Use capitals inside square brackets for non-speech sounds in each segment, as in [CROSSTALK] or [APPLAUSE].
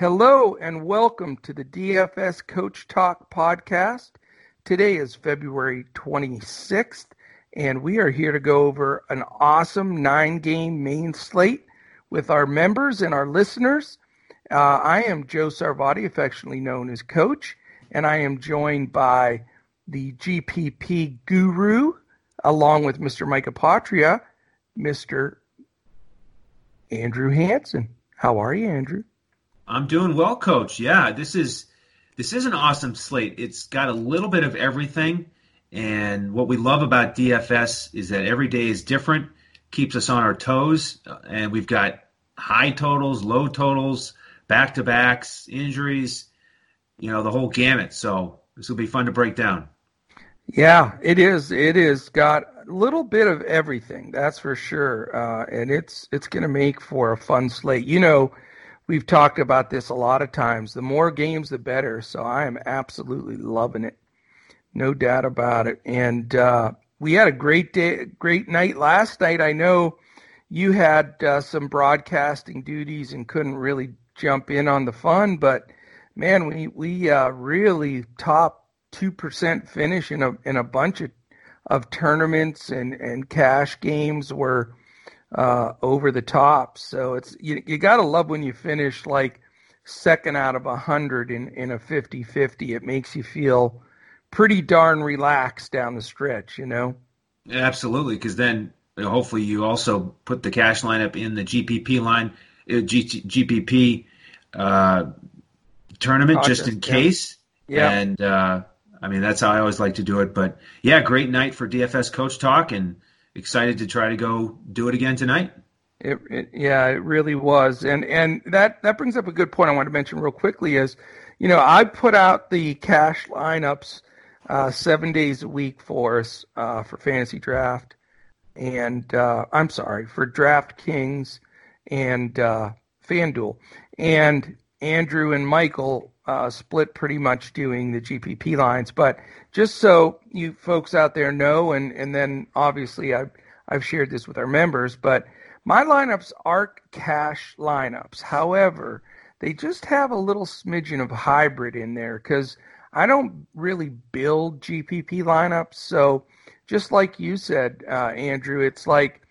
Hello and welcome to the DFS Coach Talk podcast. Today is February 26th, and we are here to go over an awesome nine game main slate with our members and our listeners. Uh, I am Joe Sarvati, affectionately known as Coach, and I am joined by the GPP guru, along with Mr. Micah Apotria, Mr. Andrew Hanson. How are you, Andrew? I'm doing well, Coach. Yeah, this is this is an awesome slate. It's got a little bit of everything, and what we love about DFS is that every day is different, keeps us on our toes, and we've got high totals, low totals, back to backs, injuries, you know, the whole gamut. So this will be fun to break down. Yeah, it is. It is got a little bit of everything, that's for sure, uh, and it's it's going to make for a fun slate. You know we've talked about this a lot of times. The more games, the better. So I am absolutely loving it, no doubt about it. And uh, we had a great day, great night last night. I know you had uh, some broadcasting duties and couldn't really jump in on the fun, but man, we we uh, really top two percent finish in a in a bunch of of tournaments and and cash games where uh, over the top. So it's you, you got to love when you finish like second out of a hundred in in a 50-50. It makes you feel pretty darn relaxed down the stretch, you know. Absolutely, because then hopefully you also put the cash lineup in the GPP line, uh, G, GPP uh, tournament just in case. Yeah. And uh, I mean that's how I always like to do it. But yeah, great night for DFS Coach Talk and excited to try to go do it again tonight. It, it, yeah, it really was, and and that that brings up a good point. I want to mention real quickly is, you know, I put out the cash lineups uh, seven days a week for us uh, for fantasy draft, and uh, I'm sorry for DraftKings and uh, FanDuel, and Andrew and Michael uh, split pretty much doing the GPP lines. But just so you folks out there know, and, and then obviously I've, I've shared this with our members, but my lineups are cash lineups. However, they just have a little smidgen of hybrid in there because I don't really build GPP lineups. So just like you said, uh, Andrew, it's like,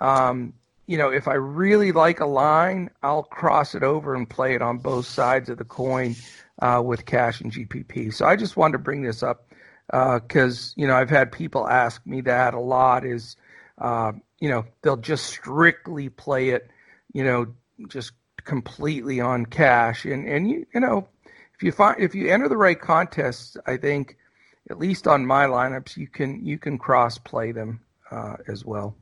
um, you know, if I really like a line, I'll cross it over and play it on both sides of the coin uh, with cash and GPP. So I just wanted to bring this up because uh, you know I've had people ask me that a lot. Is uh, you know they'll just strictly play it, you know, just completely on cash, and and you you know if you find if you enter the right contests, I think at least on my lineups you can you can cross play them uh, as well.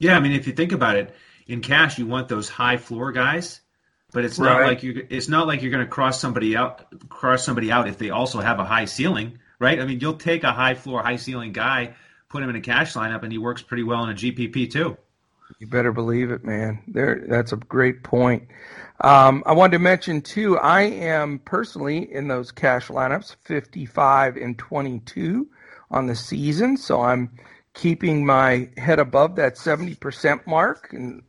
Yeah, I mean if you think about it, in cash you want those high floor guys but it's not right. like you it's not like you're going to cross somebody out cross somebody out if they also have a high ceiling, right? I mean, you'll take a high floor, high ceiling guy, put him in a cash lineup, and he works pretty well in a GPP too. You better believe it, man. There, that's a great point. Um, I wanted to mention too. I am personally in those cash lineups, 55 and 22 on the season, so I'm keeping my head above that 70% mark and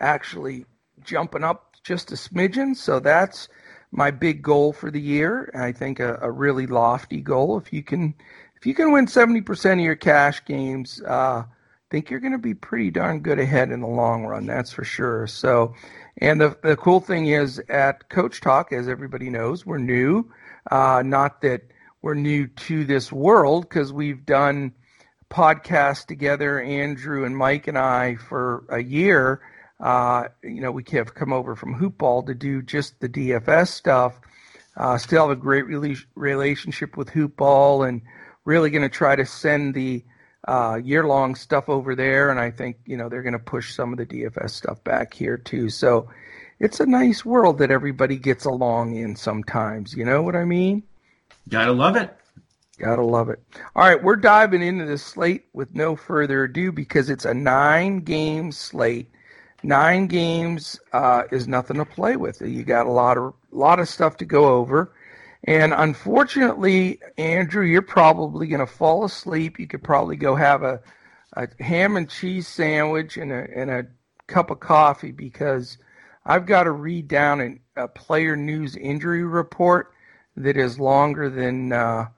actually jumping up just a smidgen. So that's my big goal for the year. I think a, a really lofty goal. If you can, if you can win seventy percent of your cash games, uh, think you're going to be pretty darn good ahead in the long run. That's for sure. So, and the the cool thing is at Coach Talk, as everybody knows, we're new. Uh, not that we're new to this world because we've done podcasts together, Andrew and Mike and I, for a year uh, you know, we have come over from Hoopball to do just the DFS stuff. Uh, still have a great rela- relationship with Hoopball and really going to try to send the uh, year long stuff over there. And I think, you know, they're going to push some of the DFS stuff back here too. So it's a nice world that everybody gets along in sometimes. You know what I mean? Gotta love it. Gotta love it. All right, we're diving into this slate with no further ado because it's a nine game slate nine games uh, is nothing to play with. You got a lot of lot of stuff to go over, and unfortunately, Andrew, you're probably going to fall asleep. You could probably go have a, a ham and cheese sandwich and a and a cup of coffee because I've got to read down an, a player news injury report that is longer than uh,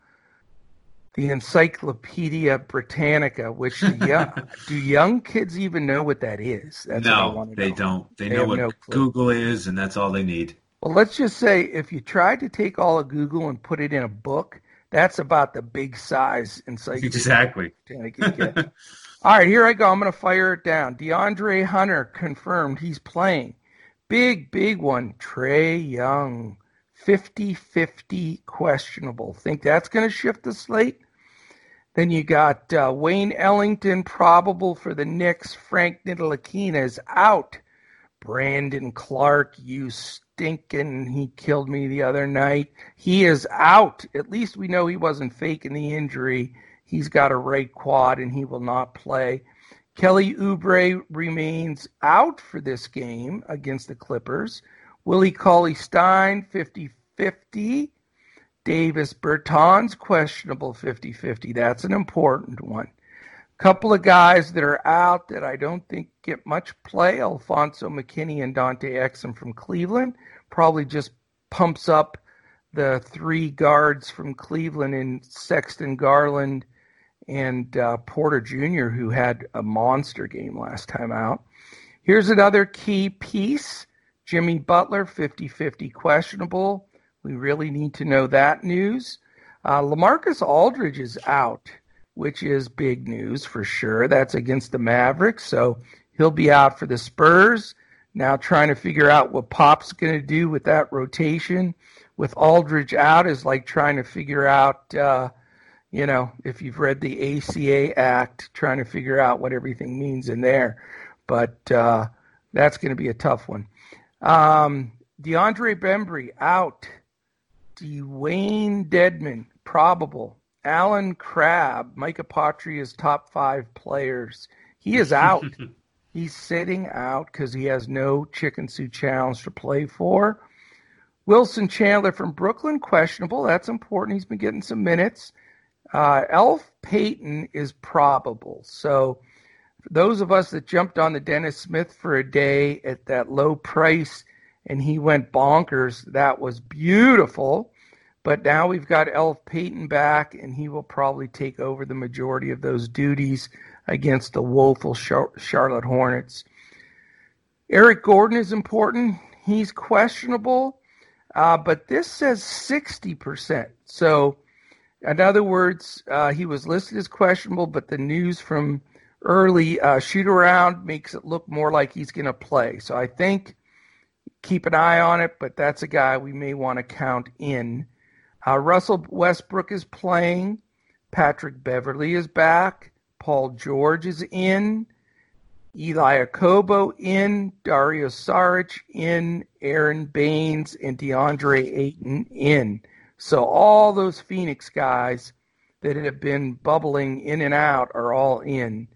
the Encyclopedia Britannica, which young, [LAUGHS] do young kids even know what that is? That's no, they know. don't. They, they know what no Google is, and that's all they need. Well, let's just say if you tried to take all of Google and put it in a book, that's about the big size Encyclopedia. Exactly. all right, here I go. I'm going to fire it down. DeAndre Hunter confirmed he's playing. Big, big one. Trae Young, 50 50 questionable. Think that's going to shift the slate? Then you got uh, Wayne Ellington, probable for the Knicks. Frank Ntilikina is out. Brandon Clarke, you stinking, he killed me the other night. He is out. At least we know he wasn't faking the injury. He's got a right quad and he will not play. Kelly Oubre remains out for this game against the Clippers. Willie Cauley Stein, 50 50. Davis Bertans, questionable 50 50. That's an important one. Couple of guys that are out that I don't think get much play Alfonso McKinnie and Dante Exum from Cleveland. Probably just pumps up the three guards from Cleveland in Sexton Garland and uh, Porter Jr., who had a monster game last time out. Here's another key piece Jimmy Butler, 50 50 questionable. We really need to know that news. Uh, Lamarcus Aldridge is out, which is big news for sure. That's against the Mavericks, so he'll be out for the Spurs. Now trying to figure out what Pop's going to do with that rotation. With Aldridge out is like trying to figure out, uh, you know, if you've read the ACA Act, trying to figure out what everything means in there. But uh, that's going to be a tough one. Um, DeAndre Bembry out. Dewayne Dedmon, probable. Allen Crabbe, Micah Patria's top five players. He is out. [LAUGHS] He's sitting out because he has no chicken suit challenge to play for. Wilson Chandler from Brooklyn, questionable. That's important. He's been getting some minutes. Uh, Elf Payton is probable. So, for those of us that jumped on the Dennis Smith for a day at that low price, and he went bonkers. That was beautiful. But now we've got Elf Payton back, and he will probably take over the majority of those duties against the woeful Charlotte Hornets. Eric Gordon is important. He's questionable, uh, but this says 60%. So, in other words, uh, he was listed as questionable, but the news from early uh, shoot around makes it look more like he's going to play. So I think keep an eye on it, but that's a guy we may want to count in. Uh, Russell Westbrook is playing. Patrick Beverley is back. Paul George is in. Elie Okobo in. Dario Saric in. Aron Baynes and DeAndre Ayton in. So all those Phoenix guys that have been bubbling in and out are all in.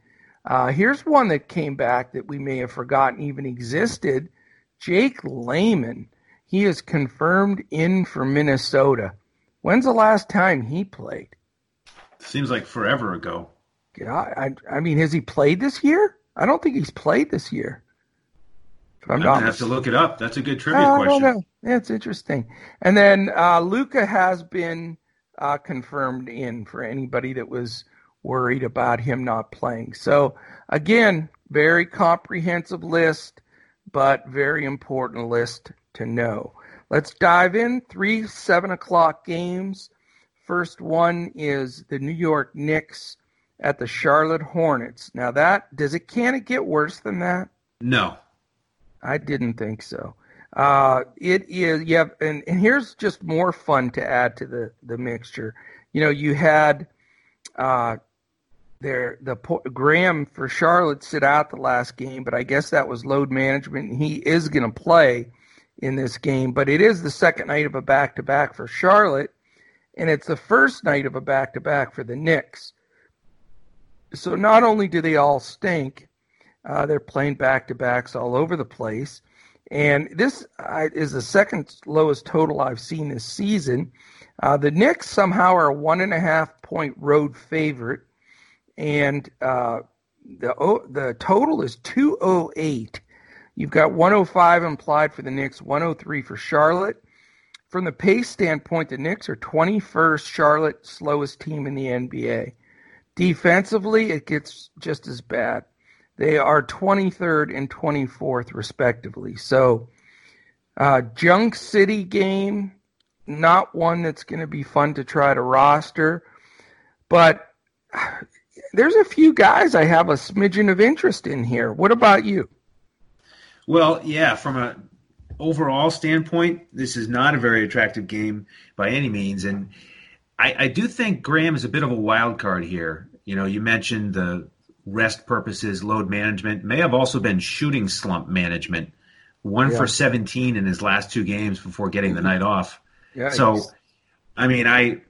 Uh, here's one that came back that we may have forgotten even existed Jake Layman, he is confirmed in for Minnesota. When's the last time he played? Seems like forever ago. Yeah, I, I mean, has he played this year? I don't think he's played this year. I'm, gonna have to look it up. That's a good trivia uh, question. Know. Yeah, it's interesting. And then uh, Luka has been uh, confirmed in for anybody that was worried about him not playing. So again, very comprehensive list but very important list to know. Let's dive in. Three seven o'clock games. First one is the New York Knicks at the Charlotte Hornets. Now that does it can it get worse than that? No. I didn't think so. Uh, it is yeah, and, and here's just more fun to add to the the mixture. You know, you had uh, there the Graham for Charlotte sit out the last game, but I guess that was load management. He is going to play in this game, but it is the second night of a back to back for Charlotte, and it's the first night of a back to back for the Knicks. So not only do they all stink, uh, they're playing back to backs all over the place. And this uh, is the second lowest total I've seen this season. Uh, the Knicks somehow are a one and a half point road favorite and uh, the the total is 208. You've got 105 implied for the Knicks, 103 for Charlotte. From the pace standpoint, the Knicks are 21st, Charlotte slowest team in the NBA. Defensively, it gets just as bad. They are 23rd and 24th, respectively. So, uh, Junk City game, not one that's going to be fun to try to roster. But there's a few guys I have a smidgen of interest in here. What about you? Well, yeah, from a overall standpoint, this is not a very attractive game by any means, and I, I do think Graham is a bit of a wild card here. You know, you mentioned the rest purposes, load management, may have also been shooting slump management. One yeah. for 17 in his last two games before getting the mm-hmm. night off. Yeah, so, I mean, I,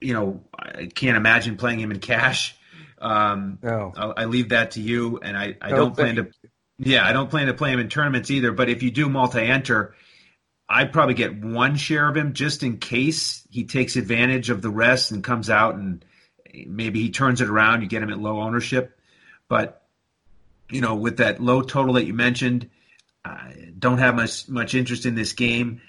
you know, I can't imagine playing him in cash. Um, no. I'll, leave that to you, and I, I no, don't plan to. Yeah, I don't plan to play him in tournaments either. But if you do multi-enter, I'd probably get one share of him just in case he takes advantage of the rest and comes out and maybe he turns it around. You get him at low ownership, but you know, with that low total that you mentioned, I don't have much much interest in this game.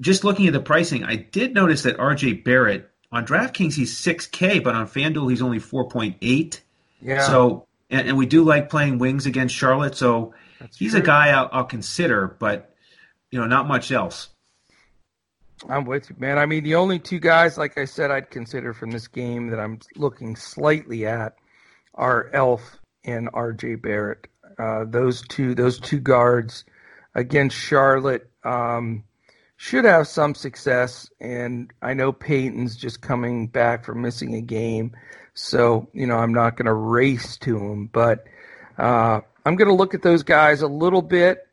Just looking at the pricing, I did notice that RJ Barrett on DraftKings he's 6K, but on FanDuel he's only 4.8. Yeah. So, and, and, we do like playing wings against Charlotte, so That's he's true. a guy I'll, I'll consider, but you know, not much else. I'm with you, man. I mean, the only two guys, like I said, I'd consider from this game that I'm looking slightly at are Elf and R.J. Barrett. Uh, those two, those two guards against Charlotte um, should have some success. And I know Payton's just coming back from missing a game, so you know I'm not going to race to him, but uh, I'm going to look at those guys a little bit.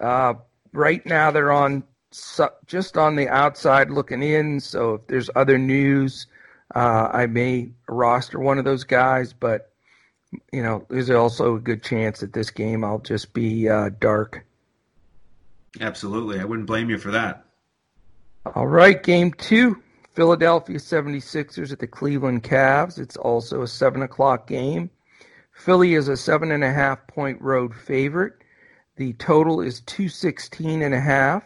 Uh, right now, they're on just on the outside looking in. So if there's other news, uh, I may roster one of those guys. But you know, there's also a good chance that this game I'll just be uh, dark. Absolutely, I wouldn't blame you for that. All right, game two. Philadelphia 76ers at the Cleveland Cavs. It's also a 7 o'clock game. Philly is a seven and a half point road favorite. The total is 216 and a half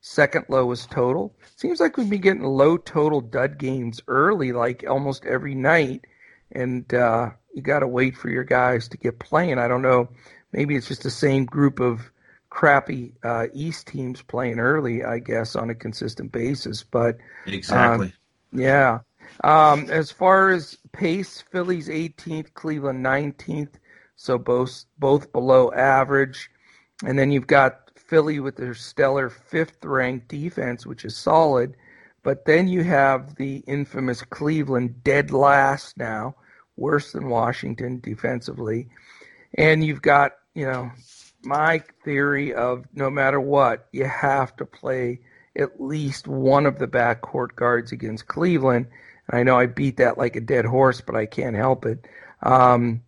second lowest total. Seems like we've been getting low total dud games early, like almost every night, and uh, you got to wait for your guys to get playing. I don't know. Maybe it's just the same group of crappy uh, East teams playing early, I guess, on a consistent basis. But exactly, um, yeah. Um, as far as pace, Philly's 18th, Cleveland 19th, so both both below average. And then you've got Philly with their stellar fifth ranked defense, which is solid. But then you have the infamous Cleveland dead last now, worse than Washington defensively. And you've got, you know, my theory of no matter what, you have to play at least one of the backcourt guards against Cleveland. And I know I beat that like a dead horse, but I can't help it. Um,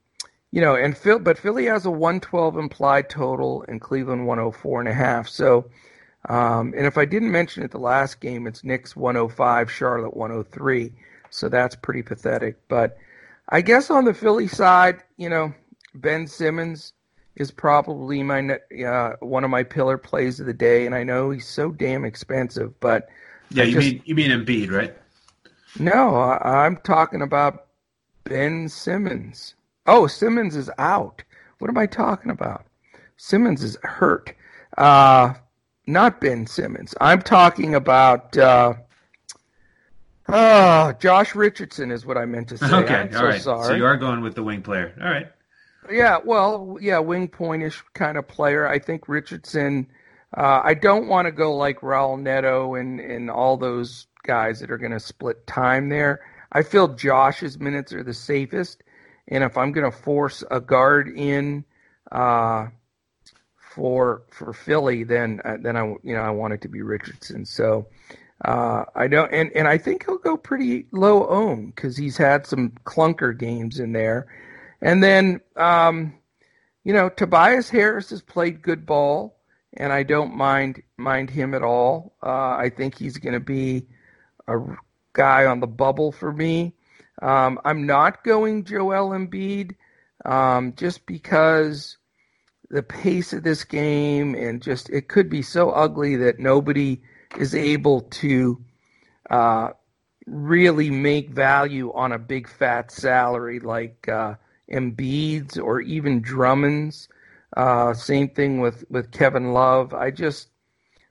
you know, and Phil, but Philly has a 112 implied total and Cleveland 104 and a half. So, um, and if I didn't mention it the last game, it's Knicks 105, Charlotte 103. So that's pretty pathetic. But I guess on the Philly side, you know, Ben Simmons is probably my uh, one of my pillar plays of the day, and I know he's so damn expensive, but yeah, you just, mean you mean Embiid, right? No, I, I'm talking about Ben Simmons. Oh, Simmons is out. What am I talking about? Simmons is hurt. Uh, not Ben Simmons. I'm talking about uh, uh, Josh Richardson is what I meant to say. Okay, I'm all so right. Sorry. So you are going with the wing player. All right. Yeah, well, yeah, wing pointish kind of player. I think Richardson. Uh, I don't want to go like Raul Neto and and all those guys that are going to split time there. I feel Josh's minutes are the safest. And if I'm going to force a guard in uh, for for Philly, then uh, then I you know I want it to be Richardson. So uh, I don't, and and I think he'll go pretty low ohm because he's had some clunker games in there. And then um, you know Tobias Harris has played good ball, and I don't mind mind him at all. Uh, I think he's going to be a guy on the bubble for me. Um, I'm not going Joel Embiid um, just because the pace of this game and just it could be so ugly that nobody is able to uh, really make value on a big fat salary like uh, Embiid's or even Drummond's. Uh, same thing with, with Kevin Love. I just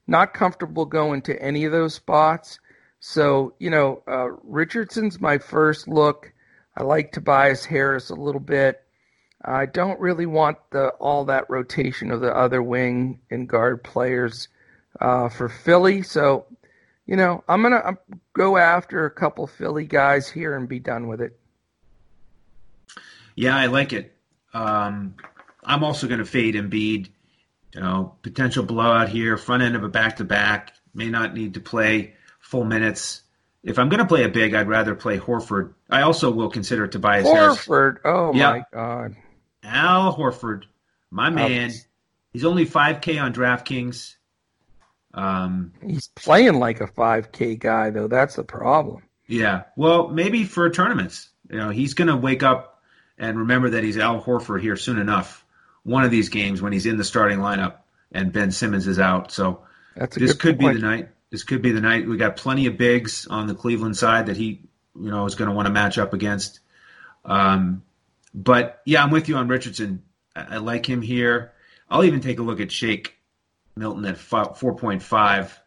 not comfortable going to any of those spots. So, you know, uh, Richardson's my first look. I like Tobias Harris a little bit. I don't really want the all that rotation of the other wing and guard players uh, for Philly. So, you know, I'm gonna go after a couple Philly guys here and be done with it. Yeah, I like it. Um, I'm also going to fade Embiid. You know, potential blowout here, front end of a back to back. May not need to play full minutes. If I'm going to play a big, I'd rather play Horford. I also will consider Tobias Horford. Harris. Oh my God. Al Horford, my man. He's only 5K on DraftKings. Um, He's playing like a 5K guy, though. That's the problem. Yeah. Well, maybe for tournaments. You know, he's going to wake up and remember that he's Al Horford here soon enough. One of these games when he's in the starting lineup and Ben Simmons is out. So this could point. be the night. This could be the night. We got plenty of bigs on the Cleveland side that he, you know, is going to want to match up against. Um, but yeah, I'm with you on Richardson. I, I like him here. I'll even take a look at Shake Milton at four point five.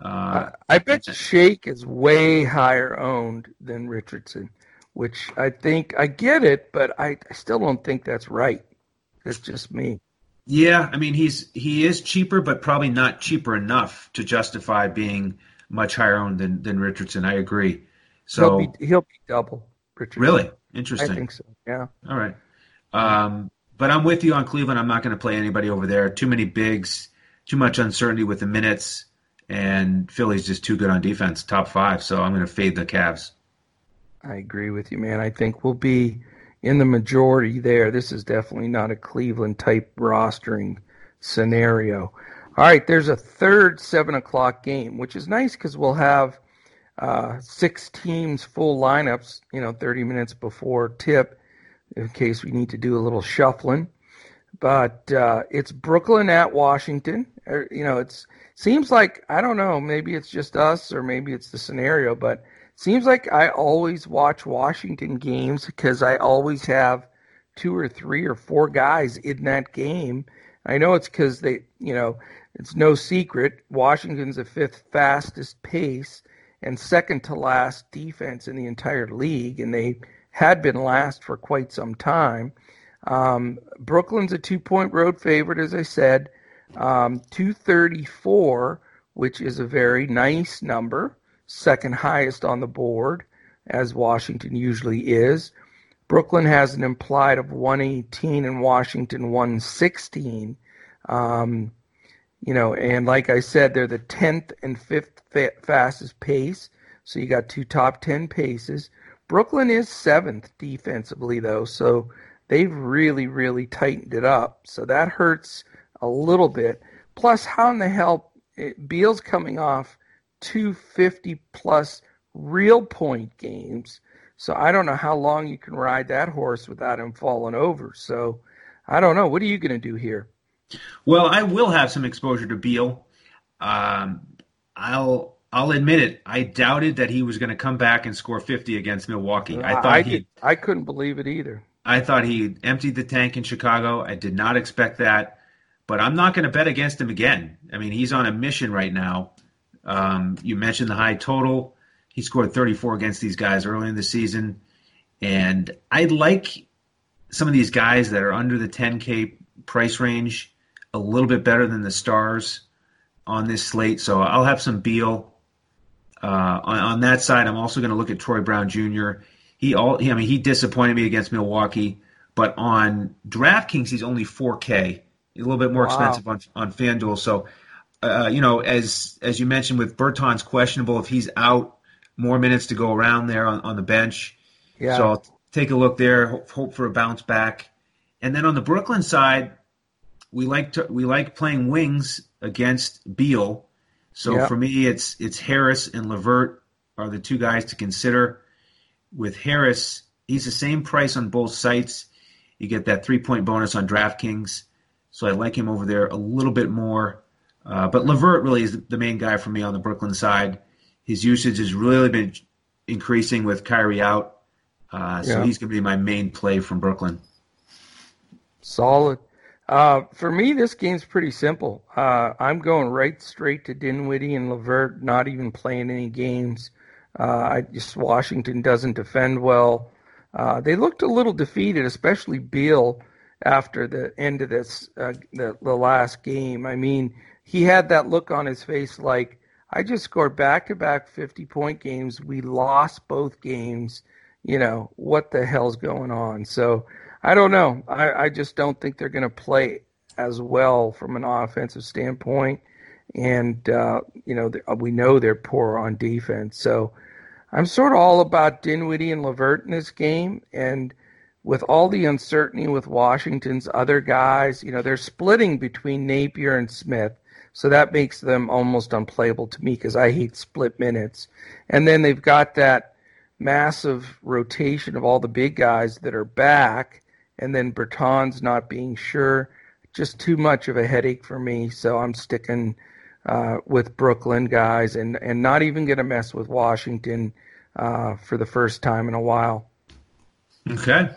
Uh, I bet Shake is way higher owned than Richardson, which I think I get it, but I, I still don't think that's right. That's just me. Yeah, I mean he's he is cheaper, but probably not cheaper enough to justify being much higher owned than, than Richardson. I agree. So he'll be, he'll be double. Richardson. Really interesting. I think so. Yeah. All right. Um, but I'm with you on Cleveland. I'm not going to play anybody over there. Too many bigs, too much uncertainty with the minutes, and Philly's just too good on defense, top five. So I'm going to fade the Cavs. I agree with you, man. I think we'll be in the majority there. This is definitely not a Cleveland type rostering scenario. All right, there's a third seven o'clock game, which is nice because we'll have uh, six teams full lineups, you know, 30 minutes before tip in case we need to do a little shuffling. But uh, it's Brooklyn at Washington. Er, you know, it seems like I don't know. Maybe it's just us, or maybe it's the scenario. But seems like I always watch Washington games because I always have two or three or four guys in that game. I know it's because they, you know, it's no secret. Washington's the fifth fastest pace and second to last defense in the entire league, and they had been last for quite some time. Um, Brooklyn's a two point road favorite, as I said, um, 234, which is a very nice number, second highest on the board, as Washington usually is. Brooklyn has an implied of 118 and Washington 116. Um, you know, and like I said, they're the 10th and 5th fastest pace. So you got two top 10 paces. Brooklyn is seventh defensively, though. So they've really, really tightened it up. So that hurts a little bit. Plus, how in the hell it, Beal's coming off 250 plus real point games. So I don't know how long you can ride that horse without him falling over. So I don't know. What are you going to do here? Well, I will have some exposure to Beal. Um, I'll I'll admit it. I doubted that he was going to come back and score 50 against Milwaukee. I thought I, he. I couldn't believe it either. I thought he emptied the tank in Chicago. I did not expect that, but I'm not going to bet against him again. I mean, he's on a mission right now. Um, you mentioned the high total. He scored 34 against these guys early in the season, and I like some of these guys that are under the 10K price range a little bit better than the stars on this slate. So I'll have some Beal. Uh, on, on, that side, I'm also going to look at Troy Brown Jr. He all, he, I mean, he disappointed me against Milwaukee, but on DraftKings, he's only 4K, a little bit more wow. expensive on on FanDuel. So, uh, you know, as as you mentioned with Bertans questionable, if he's out, more minutes to go around there on, on the bench. Yeah. So I'll take a look there, hope, hope for a bounce back. And then on the Brooklyn side, we like to we like playing wings against Beal. So yep. for me, it's it's Harris and LeVert are the two guys to consider. With Harris, he's the same price on both sites. You get that three point bonus on DraftKings. so I like him over there a little bit more. Uh, but LeVert really is the main guy for me on the Brooklyn side. His usage has really been increasing with Kyrie out, uh, so yeah. he's going to be my main play from Brooklyn. Solid. Uh, for me, this game's pretty simple. Uh, I'm going right straight to Dinwiddie and LeVert, not even playing any games. Uh, I just Washington doesn't defend well. Uh, they looked a little defeated, especially Beal after the end of this uh, the, the last game. I mean, he had that look on his face like I just scored back to back 50 point games. We lost both games. You know, what the hell's going on? So I don't know. I, I just don't think they're going to play as well from an offensive standpoint. And, uh, you know, we know they're poor on defense. So I'm sort of all about Dinwiddie and LeVert in this game. And with all the uncertainty with Washington's other guys, you know, they're splitting between Napier and Smith. So that makes them almost unplayable to me because I hate split minutes. And then they've got that massive rotation of all the big guys that are back and then Bertans not being sure. Just too much of a headache for me, so I'm sticking uh, with Brooklyn guys and, and not even going to mess with Washington uh, for the first time in a while. Okay.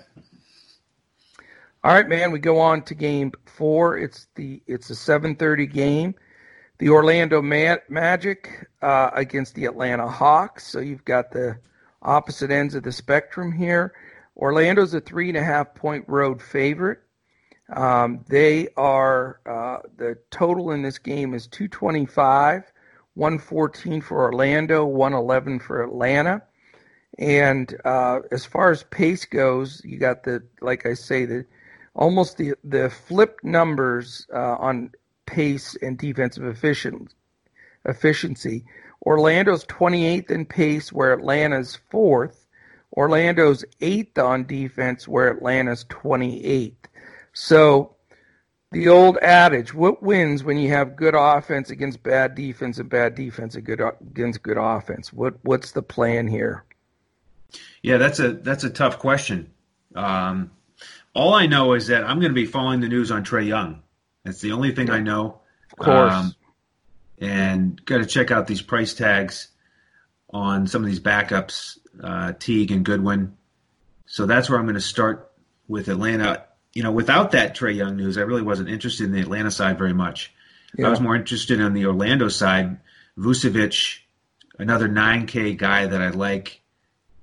All right, man. We go on to game four. It's the it's a 7:30 game. The Orlando Ma- Magic uh, against the Atlanta Hawks. So you've got the opposite ends of the spectrum here. Orlando's a three and a half point road favorite. Um, they are uh, the total in this game is 225, 114 for Orlando, 111 for Atlanta. And uh, as far as pace goes, you got the like I say the almost the the flipped numbers uh, on pace and defensive efficiency. Orlando's 28th in pace, where Atlanta's fourth. Orlando's eighth on defense, where Atlanta's 28th. So the old adage, what wins when you have good offense against bad defense and bad defense against good offense? What what's the plan here? Yeah, that's a that's a tough question. Um, all I know is that I'm going to be following the news on Trae Young. That's the only thing I know. Of course. Um, and got to check out these price tags on some of these backups uh, Teague and Goodwin. So that's where I'm going to start with Atlanta. You know, without that Trae Young news, I really wasn't interested in the Atlanta side very much. Yeah. I was more interested on the Orlando side. Vucevic, another 9K guy that I like.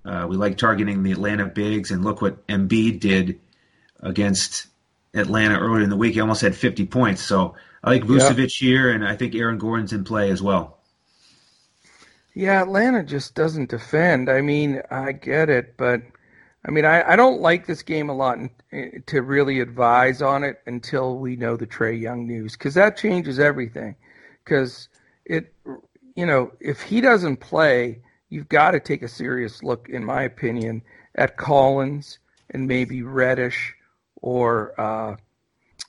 Uh, we like targeting the Atlanta bigs, and look what Embiid did against Atlanta earlier in the week. He almost had 50 points. So I like Vucevic yeah. here, and I think Aaron Gordon's in play as well. Yeah, Atlanta just doesn't defend. I mean, I get it, but I mean, I, I don't like this game a lot eh, to really advise on it until we know the Trae Young news because that changes everything. Because it, you know, if he doesn't play, you've got to take a serious look, in my opinion, at Collins and maybe Reddish or, uh,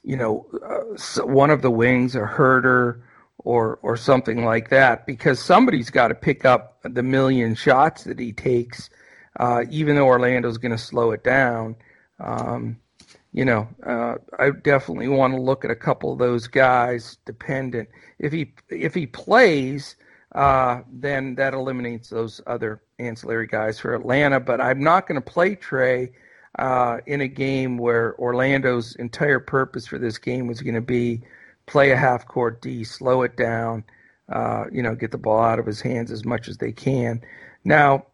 you know, uh, one of the wings, a Huerter, or or something like that because somebody's got to pick up the million shots that he takes uh, even though Orlando's going to slow it down. Um, you know uh, I definitely want to look at a couple of those guys dependent. If he if he plays uh, then that eliminates those other ancillary guys for Atlanta but I'm not going to play Trae uh, in a game where Orlando's entire purpose for this game was going to be play a half court D, slow it down, uh, you know, get the ball out of his hands as much as they can. Now,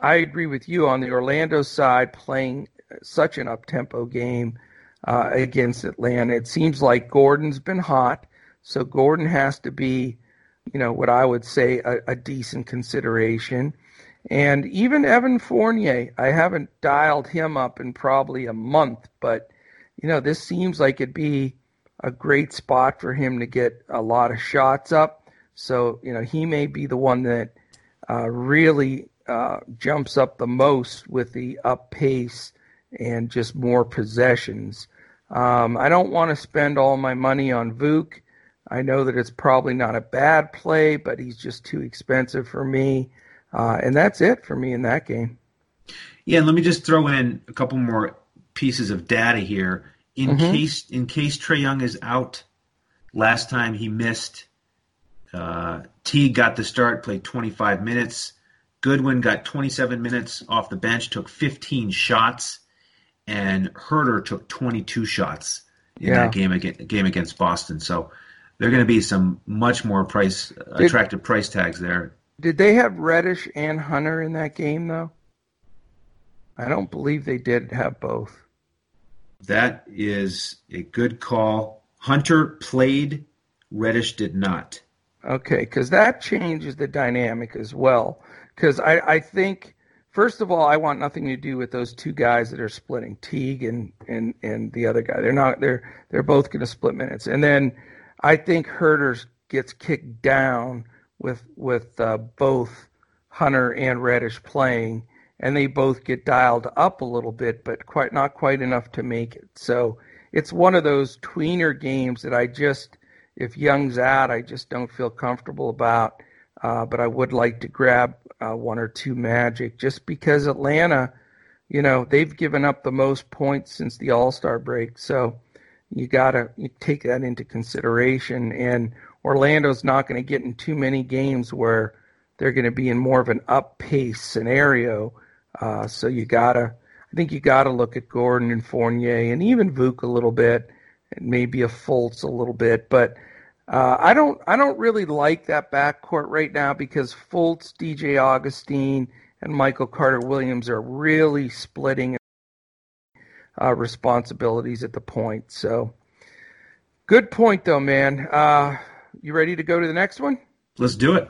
I agree with you on the Orlando side playing such an up tempo game uh, against Atlanta. It seems like Gordon's been hot, so Gordon has to be, you know, what I would say a, a decent consideration. And even Evan Fournier, I haven't dialed him up in probably a month, but you know, this seems like it'd be a great spot for him to get a lot of shots up. So, you know, he may be the one that uh, really uh, jumps up the most with the up pace and just more possessions. Um, I don't want to spend all my money on Vuk. I know that it's probably not a bad play, but he's just too expensive for me. Uh, and that's it for me in that game. Yeah, and let me just throw in a couple more pieces of data here in mm-hmm. case in case Trae Young is out. Last time he missed. Uh, Teague got the start, played 25 minutes. Goodwin got 27 minutes off the bench, took 15 shots, and Huerter took 22 shots in yeah. that game against, game against Boston. So there are going to be some much more price did, attractive price tags there. Did they have Reddish and Hunter in that game though? I don't believe they did have both. That is a good call. Hunter played, Reddish did not. Okay, because that changes the dynamic as well. Because I, I think, first of all, I want nothing to do with those two guys that are splitting, Teague and, and, and the other guy. They're not. They're they're both going to split minutes. And then I think Huerter gets kicked down with with uh, both Hunter and Reddish playing, and they both get dialed up a little bit, but quite not quite enough to make it. So it's one of those tweener games that I just, if Young's out, I just don't feel comfortable about. Uh, but I would like to grab uh, one or two Magic just because Atlanta, you know, they've given up the most points since the All Star break. So you gotta you take that into consideration. And Orlando's not going to get in too many games where they're going to be in more of an up pace scenario uh, so you gotta, I think you gotta look at Gordon and Fournier and even Vuk a little bit, and maybe a Fultz a little bit, but uh, I don't, I don't really like that backcourt right now because Fultz, DJ Augustin, and Michael Carter Williams are really splitting uh, responsibilities at the point. So, good point though, man. You ready to go to the next one? Let's do it.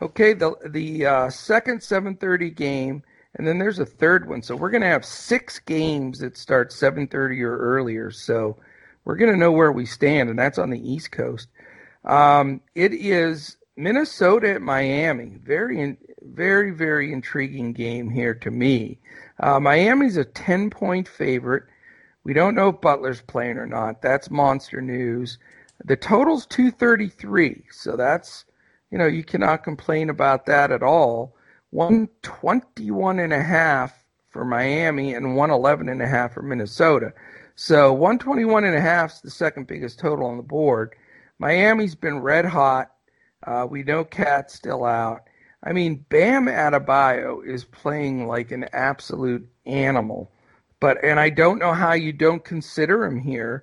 Okay, the the uh, second 7:30 game and then there's a third one. So we're going to have six games that start 7:30 or earlier. So we're going to know where we stand, and that's on the East Coast. Um, it is Minnesota at Miami. Very, very, very intriguing game here to me. Uh, Miami's a 10 point favorite. We don't know if Butler's playing or not. That's monster news. The total's 233, so that's you know you cannot complain about that at all. 121 and a half for Miami and 111 and a half for Minnesota. So 121 and a half is the second biggest total on the board. Miami's been red hot. Uh, we know KAT's still out. I mean, Bam Adebayo is playing like an absolute animal. But and I don't know how you don't consider him here.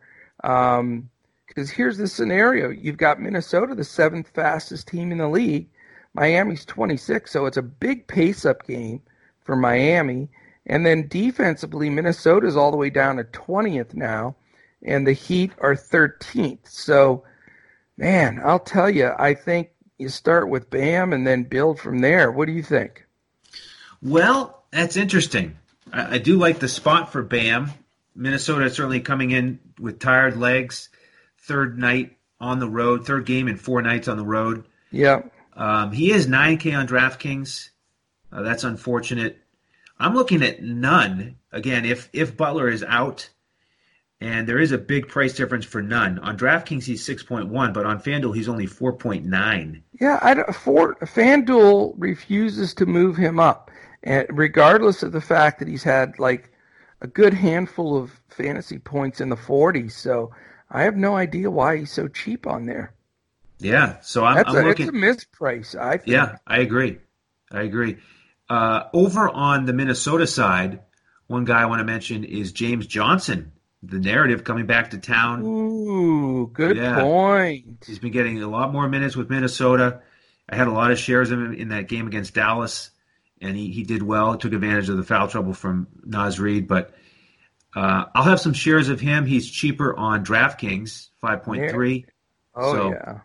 Because here's the scenario: you've got Minnesota, the seventh fastest team in the league, Miami's 26, so it's a big pace up game for Miami. And then defensively, Minnesota's all the way down to 20th now, and the Heat are 13th. So, man, I'll tell you, I think you start with Bam and then build from there. What do you think? Well, that's interesting. I, I do like the spot for Bam. Minnesota certainly coming in with tired legs. Third night on the road, third game in four nights on the road. Yeah. Um, he is 9K on DraftKings. Uh, that's unfortunate. I'm looking at Nunn. Again, if if Butler is out, and there is a big price difference for Nunn. On DraftKings, he's 6.1, but on FanDuel, he's only 4.9. Yeah, I don't, for, FanDuel refuses to move him up, and regardless of the fact that he's had like a good handful of fantasy points in the 40s. So I have no idea why he's so cheap on there. Yeah, so I'm, I'm a, looking. It's a misprice, I think. Yeah, I agree. I agree. Uh, over on the Minnesota side, one guy I want to mention is James Johnson. The narrative coming back to town. Ooh, good yeah. point. He's been getting a lot more minutes with Minnesota. I had a lot of shares of him in that game against Dallas, and he, he did well. Took advantage of the foul trouble from Naz Reid, but uh, I'll have some shares of him. He's cheaper on DraftKings, five point three. Oh so yeah.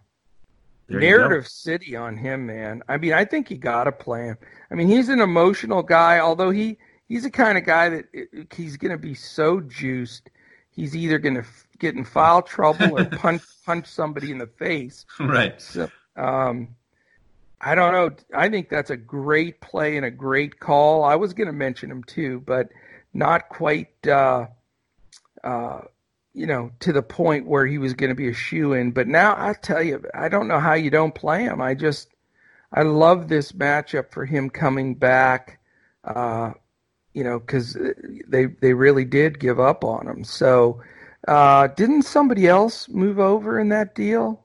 Narrative city on him, man. I mean, I think you got to play him. I mean, he's an emotional guy, although he he's the kind of guy that he's going to be so juiced. He's either going to get in foul trouble or [LAUGHS] punch punch somebody in the face. Right. So, um, I don't know. I think that's a great play and a great call. I was going to mention him too, but not quite. Uh, uh, you know, to the point where he was going to be a shoe in. But now I tell you, I don't know how you don't play him. I just, I love this matchup for him coming back. Uh, you know, because they they really did give up on him. So Uh, didn't somebody else move over in that deal?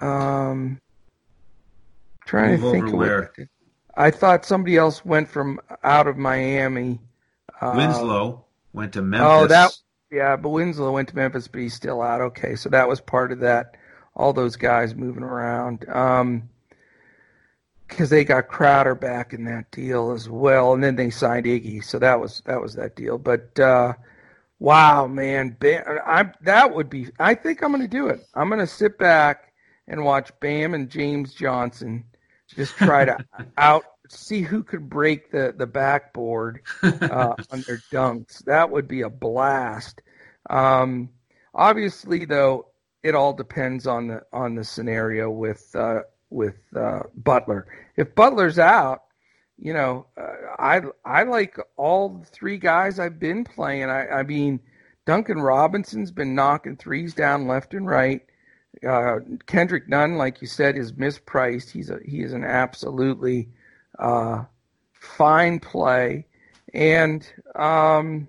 Um, trying move to think of where. I thought somebody else went from out of Miami. Uh, Winslow went to Memphis. Oh, that yeah, but Winslow went to Memphis, but he's still out. Okay, so that was part of that. All those guys moving around. Um, because they got Crowder back in that deal as well, and then they signed Iggy, so that was that was that deal. But uh, wow, man, Bam, I that would be. I think I'm going to do it. I'm going to sit back and watch Bam and James Johnson just try to [LAUGHS] out see who could break the the backboard uh, [LAUGHS] on their dunks. That would be a blast. Um, obviously, though, it all depends on the on the scenario with uh, with uh, Butler. If Butler's out, you know, uh, I I like all three guys I've been playing. I, I mean, Duncan Robinson's been knocking threes down left and right. Uh, Kendrick Nunn, like you said, is mispriced. He's a he is an absolutely uh, fine play, and um,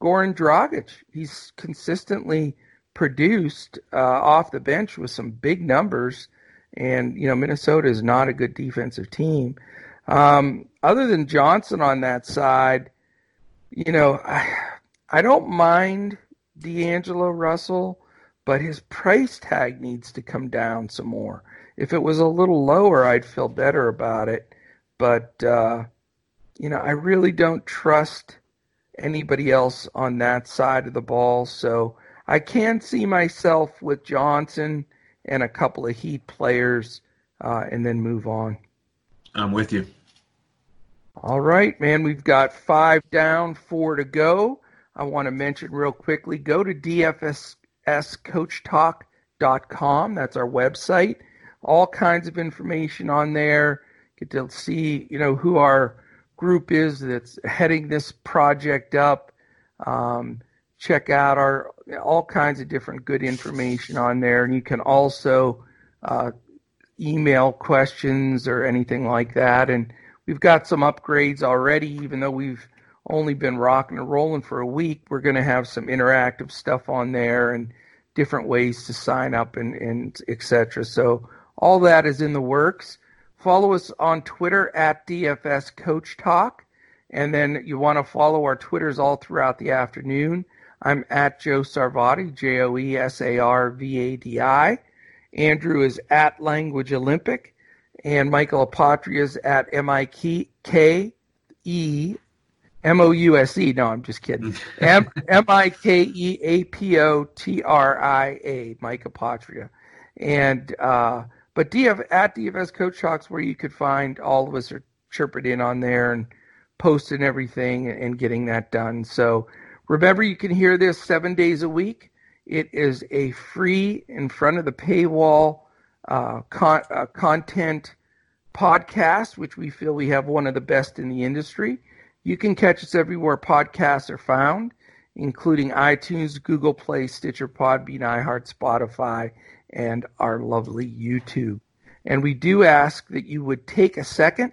Goran Dragic. He's consistently produced uh, off the bench with some big numbers, and you know Minnesota is not a good defensive team. Um, other than Johnson on that side, you know, I, I don't mind D'Angelo Russell, but his price tag needs to come down some more. If it was a little lower, I'd feel better about it. But, uh, you know, I really don't trust anybody else on that side of the ball. So I can see myself with Johnson and a couple of Heat players uh, and then move on. I'm with you. All right, man. We've got five down, four to go. I want to mention real quickly go to dfscoachtalk.com. That's our website. All kinds of information on there. Get to see, you know, who our group is that's heading this project up. Um, check out our all kinds of different good information on there, and you can also uh, email questions or anything like that. And we've got some upgrades already, even though we've only been rocking and rolling for a week. We're going to have some interactive stuff on there and different ways to sign up and, and etc. So all that is in the works. Follow us on Twitter at DFS Coach Talk. And then you want to follow our Twitters all throughout the afternoon. I'm at Joe Sarvadi, J O E S A R V A D I. Andrew is at Language Olympic. And Michael Apotria is at M I K E M O U S E. No, I'm just kidding. [LAUGHS] M I K E A P O T R I A, Mike Apotria. And uh, but DF at DFS Coach Talks where you could find all of us are chirping in on there and posting everything and getting that done. So remember, you can hear this seven days a week. It is a free in front of the paywall uh, con- uh, content podcast, which we feel we have one of the best in the industry. You can catch us everywhere podcasts are found, including iTunes, Google Play, Stitcher, Podbean, iHeart, Spotify, and our lovely YouTube. And we do ask that you would take a second,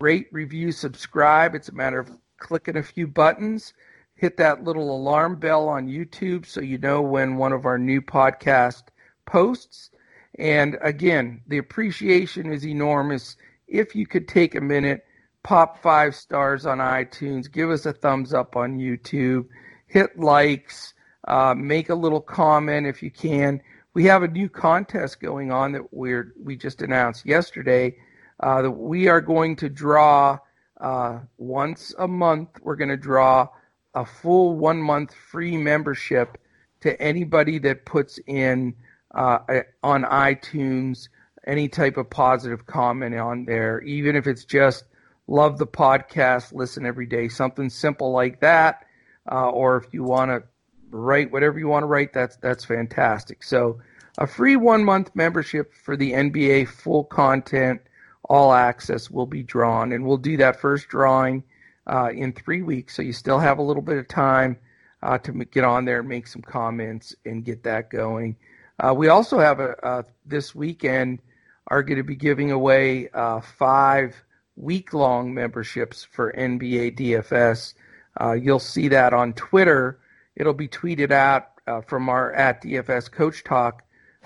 rate, review, subscribe. It's a matter of clicking a few buttons, hit that little alarm bell on YouTube so you know when one of our new podcast posts. And again, the appreciation is enormous. If you could take a minute, pop five stars on iTunes, give us a thumbs up on YouTube, hit likes, uh, make a little comment if you can we have a new contest going on that we're we just announced yesterday uh, that we are going to draw uh, once a month. We're going to draw a full one month free membership to anybody that puts in uh, on iTunes any type of positive comment on there, even if it's just love the podcast, listen every day, something simple like that, uh, or if you want to write whatever you want to write. That's that's fantastic. So a free one month membership for the NBA full content all access will be drawn, and we'll do that first drawing uh, in three weeks. So you still have a little bit of time uh, to get on there and make some comments and get that going. Uh, we also have a, this weekend are going to be giving away uh, five week long memberships for NBA DFS. Uh, you'll see that on Twitter it'll be tweeted out uh, from our at DFS Coach Talk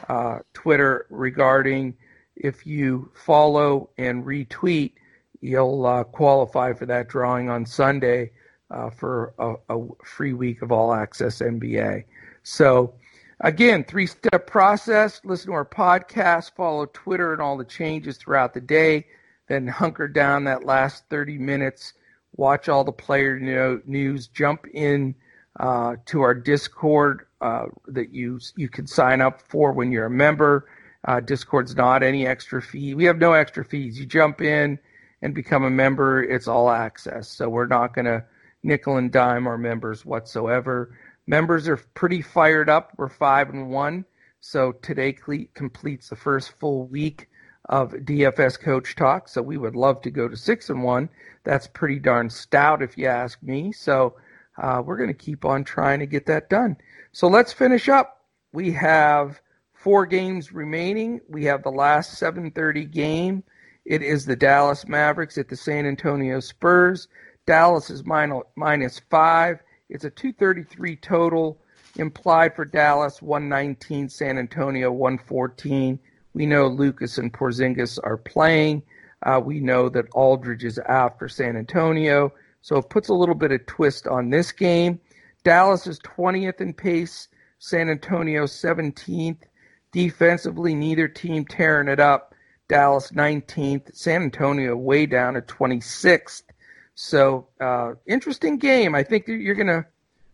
uh, Twitter regarding if you follow and retweet, you'll uh, qualify for that drawing on Sunday uh, for a, a, free week of all access NBA. So, again, three step process listen to our podcast, follow Twitter and all the changes throughout the day, then hunker down that last 30 minutes, watch all the player news, jump in uh, to our Discord uh, that you you can sign up for when you're a member. Uh, Discord's not any extra fee. We have no extra fees. You jump in and become a member. It's all access. So we're not going to nickel and dime our members whatsoever. Members are pretty fired up. We're five and one. So today completes the first full week of DFS Coach Talk. So we would love to go to six and one. That's pretty darn stout, if you ask me. So uh, we're going to keep on trying to get that done. So let's finish up. We have four games remaining. We have the last 7:30 game. It is the Dallas Mavericks at the San Antonio Spurs. Dallas is minus, five. It's a 233 total implied for Dallas, 119, San Antonio, 114. We know Lucas and Porzingis are playing. Uh, we know that Aldridge is out for San Antonio. So it puts a little bit of twist on this game. Dallas is 20th in pace, San Antonio 17th. Defensively, neither team tearing it up. Dallas 19th, San Antonio way down at 26th. So, uh, interesting game. I think you're going to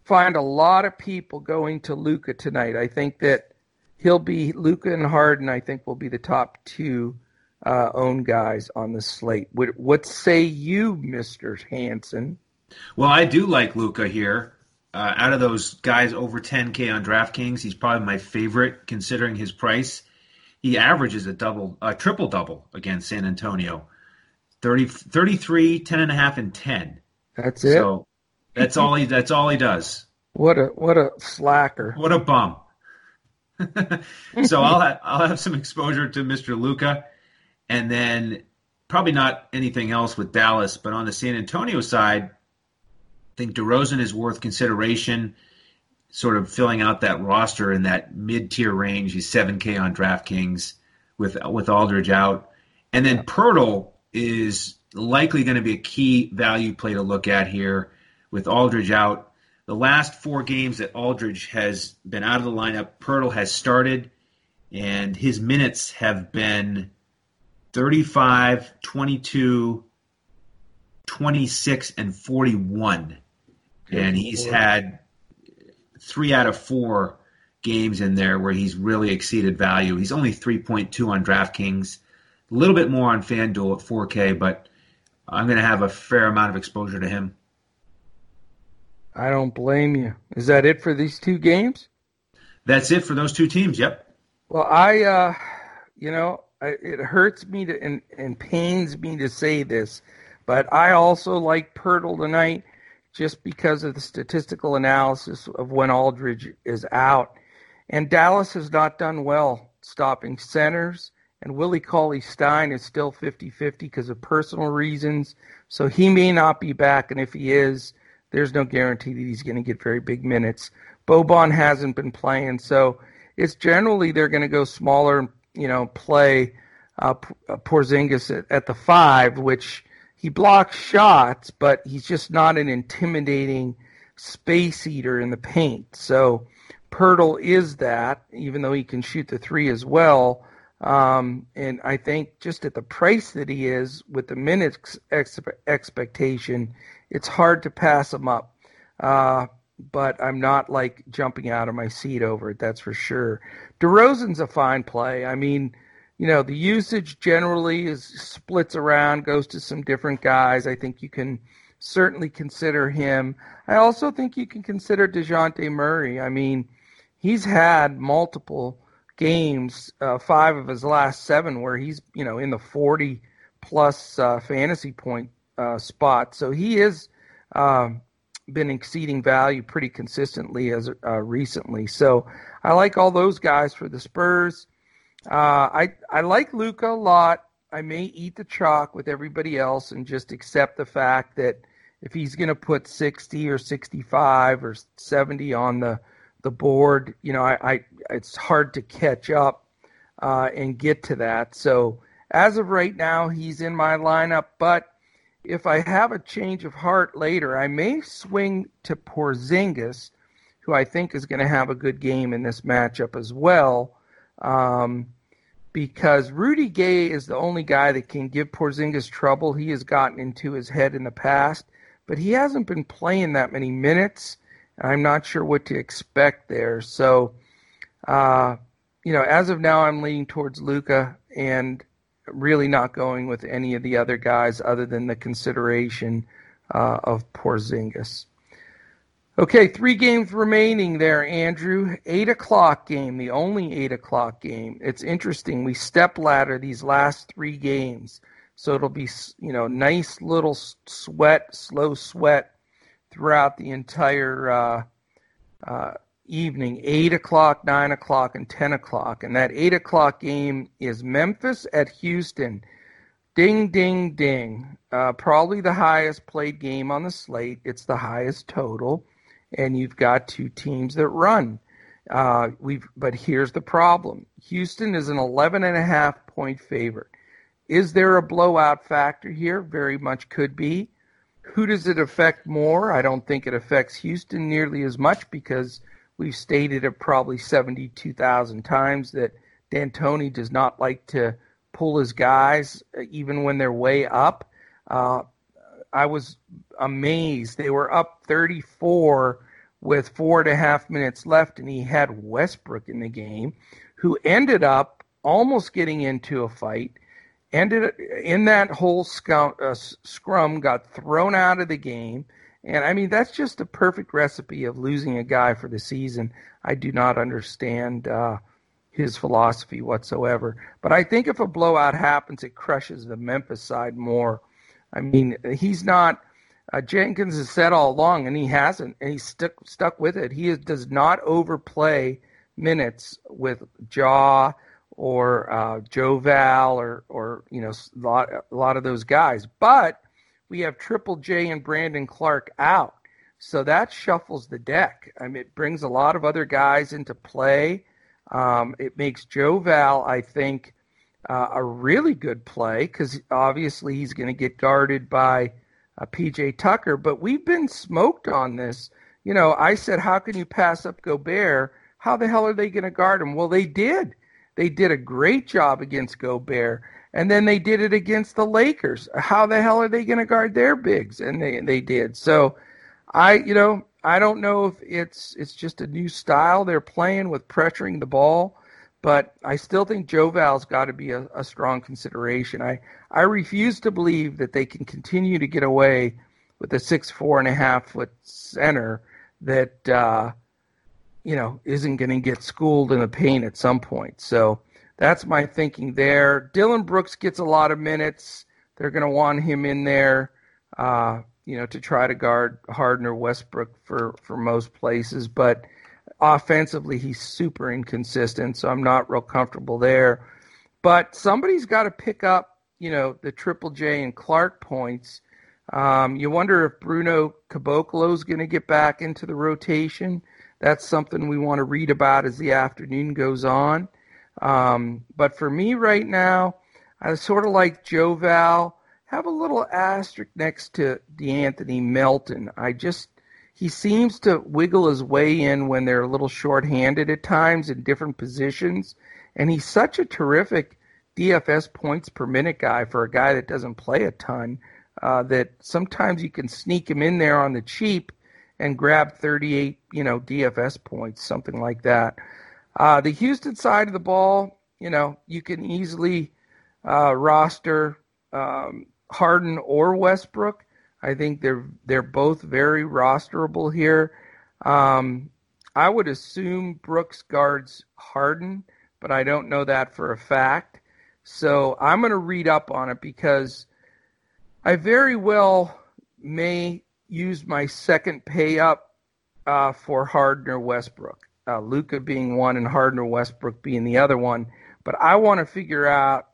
find a lot of people going to Luka tonight. I think that he'll be Luka and Harden. I think will be the top two uh, own guys on the slate. What, what say you, Mister Hanson? Well, I do like Luka here. Uh, out of those guys over 10K on DraftKings, he's probably my favorite considering his price. He averages a double, a triple double against San Antonio 30, 33, 10 and a half, and 10. That's it. So that's all he, that's all he does. What a, what a slacker. What a bum. [LAUGHS] so I'll have, I'll have some exposure to Mr. Luka, and then probably not anything else with Dallas. But on the San Antonio side, I think DeRozan is worth consideration, sort of filling out that roster in that mid tier range. He's 7K on DraftKings with with Aldridge out, and then Poeltl is likely going to be a key value play to look at here with Aldridge out. The last four games that Aldridge has been out of the lineup, Poeltl has started, and his minutes have been 35, 22, 26, and 41 and he's had three out of four games in there where he's really exceeded value. He's only 3.2 on DraftKings, a little bit more on FanDuel at 4K, but I'm going to have a fair amount of exposure to him. I don't blame you. Is that it for these two games? That's it for those two teams. Yep. Well, I, uh, you know, I, it hurts me to and, and pains me to say this, but I also like Poeltl tonight just because of the statistical analysis of when Aldridge is out. And Dallas has not done well stopping centers. And Willie Cauley Stein is still 50 50 because of personal reasons. So he may not be back. And if he is, there's no guarantee that he's going to get very big minutes. Boban hasn't been playing. So it's generally they're going to go smaller, you know, play uh, Porzingis at, at the five, which he blocks shots, but he's just not an intimidating space eater in the paint. So Poeltl is that, even though he can shoot the three as well. Um, and I think just at the price that he is, with the minutes ex- expectation, it's hard to pass him up. Uh, but I'm not like jumping out of my seat over it. That's for sure. DeRozan's a fine play. I mean, you know, the usage generally is splits around, goes to some different guys. I think you can certainly consider him. I also think you can consider Dejounte Murray. I mean, he's had multiple games, uh, five of his last seven, where he's you know in the forty plus uh, fantasy point uh, spot. So he is. um, been exceeding value pretty consistently as uh, recently. So I like all those guys for the Spurs. Uh, I I like Luka a lot. I may eat the chalk with everybody else and just accept the fact that if he's going to put 60 or 65 or 70 on the the board, you know, I, I it's hard to catch up uh, and get to that. So as of right now, he's in my lineup. But if I have a change of heart later, I may swing to Porzingis, who I think is going to have a good game in this matchup as well. Um, because Rudy Gay is the only guy that can give Porzingis trouble. He has gotten into his head in the past, but he hasn't been playing that many minutes. and I'm not sure what to expect there. So, uh, you know, as of now, I'm leaning towards Luka, and really not going with any of the other guys other than the consideration uh, of Porzingis. Okay, three games remaining there, Andrew. Eight o'clock game, the only eight o'clock game. It's interesting. We step ladder these last three games, so it'll be you know nice little sweat, slow sweat throughout the entire uh, uh, evening. Eight o'clock, nine o'clock, and ten o'clock. And that eight o'clock game is Memphis at Houston. Ding, ding, ding. Uh, probably the highest played game on the slate. It's the highest total and you've got two teams that run. Uh, we've, but here's the problem: Houston is an 11 and a half point favorite. Is there a blowout factor here? Very much could be. Who does it affect more? I don't think it affects Houston nearly as much because we've stated it probably 72,000 times that D'Antoni does not like to pull his guys uh, even when they're way up. Uh, I was amazed. They were up 34 with four and a half minutes left, and he had Westbrook in the game, who ended up almost getting into a fight. Ended in that whole scum, uh, scrum, got thrown out of the game. And I mean, that's just a perfect recipe of losing a guy for the season. I do not understand uh, his philosophy whatsoever. But I think if a blowout happens, it crushes the Memphis side more. I mean, he's not uh, Jenkins has said all along, and he hasn't, and he's stuck stuck with it. He is, does not overplay minutes with Ja or uh, Joe Val or or you know a lot, a lot of those guys. But we have Triple J and Brandon Clarke out, so that shuffles the deck. I mean, it brings a lot of other guys into play. Um, it makes Joe Val, I think, uh, a really good play because obviously he's going to get guarded by uh, PJ Tucker, but we've been smoked on this. You know, I said, how can you pass up Gobert? How the hell are they going to guard him? Well, they did. They did a great job against Gobert, and then they did it against the Lakers. How the hell are they going to guard their bigs? And they they did. So, I you know I don't know if it's it's just a new style they're playing with pressuring the ball but I still think Joe Val's got to be a, a, strong consideration. I, I refuse to believe that they can continue to get away with a six four and a half foot center that uh, you know isn't going to get schooled in the paint at some point. So that's my thinking there. Dillon Brooks gets a lot of minutes. They're going to want him in there, uh, you know, to try to guard Harden or Westbrook for for most places, but offensively, he's super inconsistent, so I'm not real comfortable there. But somebody's got to pick up, you know, the Triple J and Clarke points. Um, you wonder if Bruno Caboclo is going to get back into the rotation. That's something we want to read about as the afternoon goes on. Um, but for me right now, I sort of like Joe Val. Have a little asterisk next to De'Anthony Melton. I just he seems to wiggle his way in when they're a little short-handed at times in different positions, and he's such a terrific DFS points per minute guy for a guy that doesn't play a ton. Uh, that sometimes you can sneak him in there on the cheap and grab 38, you know, DFS points, something like that. Uh, the Houston side of the ball, you know, you can easily uh, roster um, Harden or Westbrook. I think they're they're both very rosterable here. Um, I would assume Brooks guards Harden, but I don't know that for a fact. So I'm going to read up on it because I very well may use my second pay up uh, for Harden or Westbrook. Uh, Luka being one and Harden or Westbrook being the other one. But I want to figure out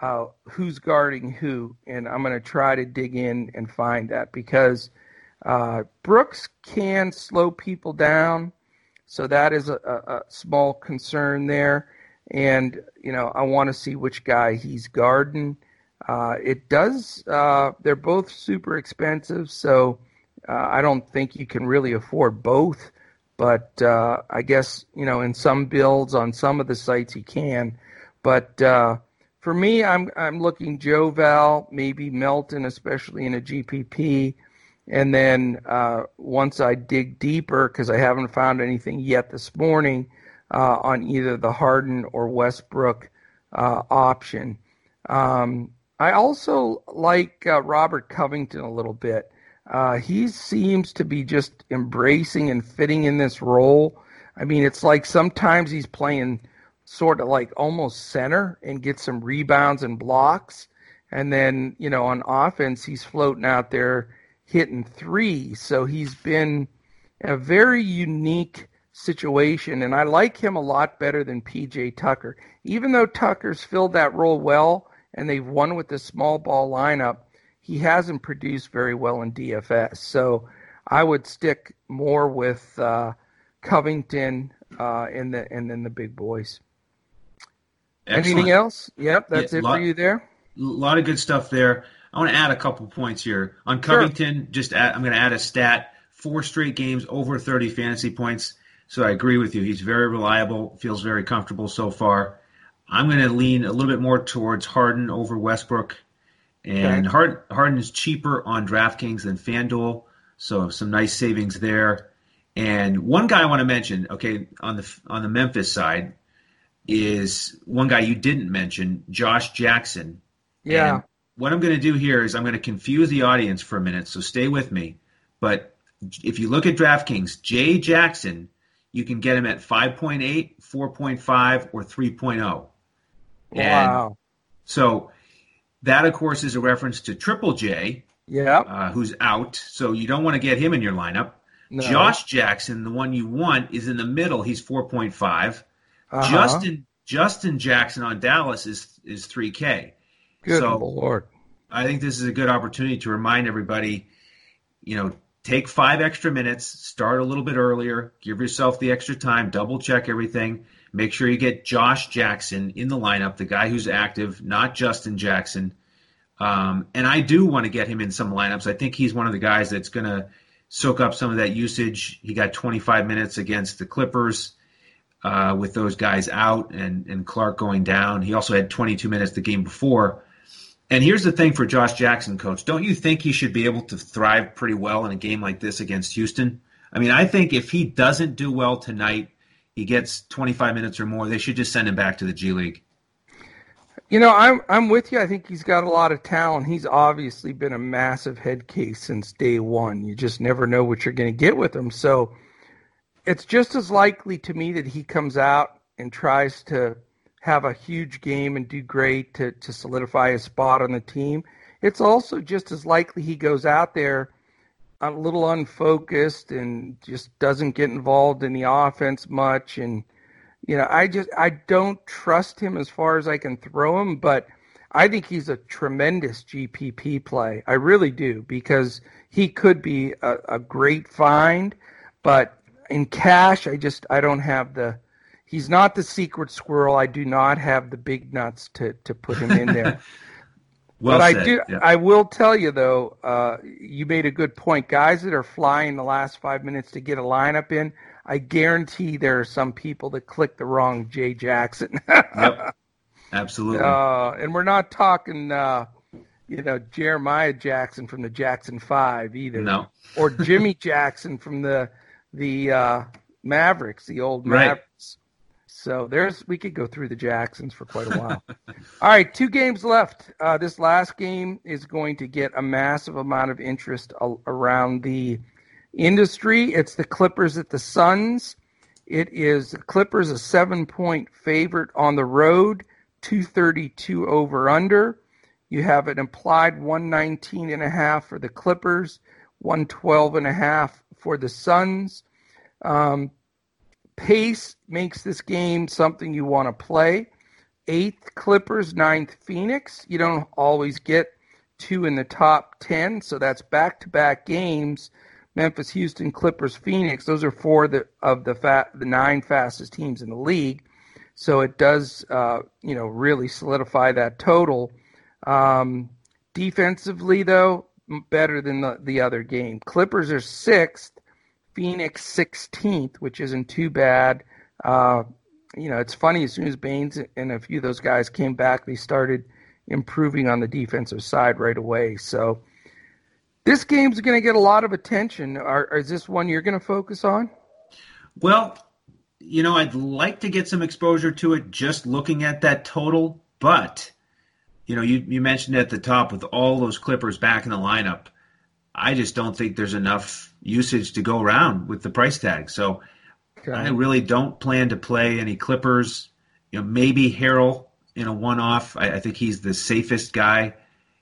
uh, who's guarding who, and I'm going to try to dig in and find that because Uh, Brooks can slow people down, so that is a, a, a small concern there. And you know, I want to see which guy he's guarding. Uh, it does. Uh, they're both super expensive, so uh, I don't think you can really afford both. But uh, I guess you know, in some builds on some of the sites you can. But uh, for me, I'm I'm looking Joe Val, maybe Melton, especially in a GPP. And then uh, once I dig deeper, because I haven't found anything yet this morning uh, on either the Harden or Westbrook uh, option. Um, I also like uh, Robert Covington a little bit. Uh, he seems to be just embracing and fitting in this role. I mean, it's like sometimes he's playing sort of like almost center and gets some rebounds and blocks. And then, you know, on offense, he's floating out there hitting three. So he's been a very unique situation, and I like him a lot better than PJ Tucker. Even though Tucker's filled that role well and they've won with the small ball lineup, he hasn't produced very well in DFS. So I would stick more with uh, Covington uh, and the and then the big boys. Excellent. Anything else? Yep, that's yeah, it lot, for you there. A lot of good stuff there. I want to add a couple points here on Covington. Sure. Just add, I'm going to add a stat: four straight games over 30 fantasy points. So I agree with you. He's very reliable. Feels very comfortable so far. I'm going to lean a little bit more towards Harden over Westbrook, and okay. Harden is cheaper on DraftKings than FanDuel, so some nice savings there. And one guy I want to mention, okay, on the on the Memphis side, is one guy you didn't mention, Josh Jackson. Yeah. And what I'm going to do here is I'm going to confuse the audience for a minute, so stay with me. But if you look at DraftKings, Jay Jackson, you can get him at 5.8, 4.5, or 3.0. Wow. so that, of course, is a reference to Triple J, yeah, uh, who's out. So you don't want to get him in your lineup. No. Josh Jackson, the one you want, is in the middle. He's 4.5. Uh-huh. Justin Justin Jackson on Dallas is is 3K. Good so lord. I think this is a good opportunity to remind everybody, you know, take five extra minutes, start a little bit earlier, give yourself the extra time, double check everything, make sure you get Josh Jackson in the lineup, the guy who's active, not Justin Jackson. Um, and I do want to get him in some lineups. I think he's one of the guys that's going to soak up some of that usage. He got 25 minutes against the Clippers uh, with those guys out and, and Clarke going down. He also had 22 minutes the game before. And here's the thing for Josh Jackson, coach. Don't you think he should be able to thrive pretty well in a game like this against Houston? I mean, I think if he doesn't do well tonight, he gets 25 minutes or more, they should just send him back to the G League. You know, I'm I'm with you. I think he's got a lot of talent. He's obviously been a massive head case since day one. You just never know what you're going to get with him. So it's just as likely to me that he comes out and tries to have a huge game and do great to, to solidify his spot on the team. It's also just as likely he goes out there a little unfocused and just doesn't get involved in the offense much. And, you know, I just, I don't trust him as far as I can throw him, but I think he's a tremendous GPP play. I really do because he could be a, a great find, but in cash, I just, I don't have the, he's not the secret squirrel. I do not have the big nuts to to put him in there. [LAUGHS] well but said. I do. Yeah. I will tell you though. Uh, you made a good point. Guys that are flying the last five minutes to get a lineup in. I guarantee there are some people that click the wrong Jay Jackson. yep. [LAUGHS] Absolutely. Uh, and we're not talking, uh, you know, Jeremiah Jackson from the Jackson Five either. No. or Jimmy [LAUGHS] Jackson from the the uh, Mavericks, the old right. Mavericks. So there's we could go through the Jacksons for quite a while. All right, two games left. Uh, this last game is going to get a massive amount of interest around the industry. It's the Clippers at the Suns. It is the Clippers a seven point favorite on the road, 232 over under. You have an implied 119 and a half for the Clippers, 112 and a half for the Suns. Um, pace makes this game something you want to play. Eighth Clippers, ninth Phoenix. You don't always get two in the top 10, so that's back to back games Memphis, Houston, Clippers, Phoenix. Those are four the, of the fa- the nine fastest teams in the league. So it does, uh, you know, really solidify that total. Um, defensively, though, better than the, the other game. Clippers are sixth, Phoenix 16th, which isn't too bad. Uh, you know, it's funny, as soon as Baynes and a few of those guys came back, they started improving on the defensive side right away. So this game's going to get a lot of attention. Are, is this one you're going to focus on? Well, you know, I'd like to get some exposure to it just looking at that total, but you know, you, you mentioned at the top with all those Clippers back in the lineup. I just don't think there's enough usage to go around with the price tag. So okay. I really don't plan to play any Clippers. You know, maybe Harrell in a one-off. I, I think he's the safest guy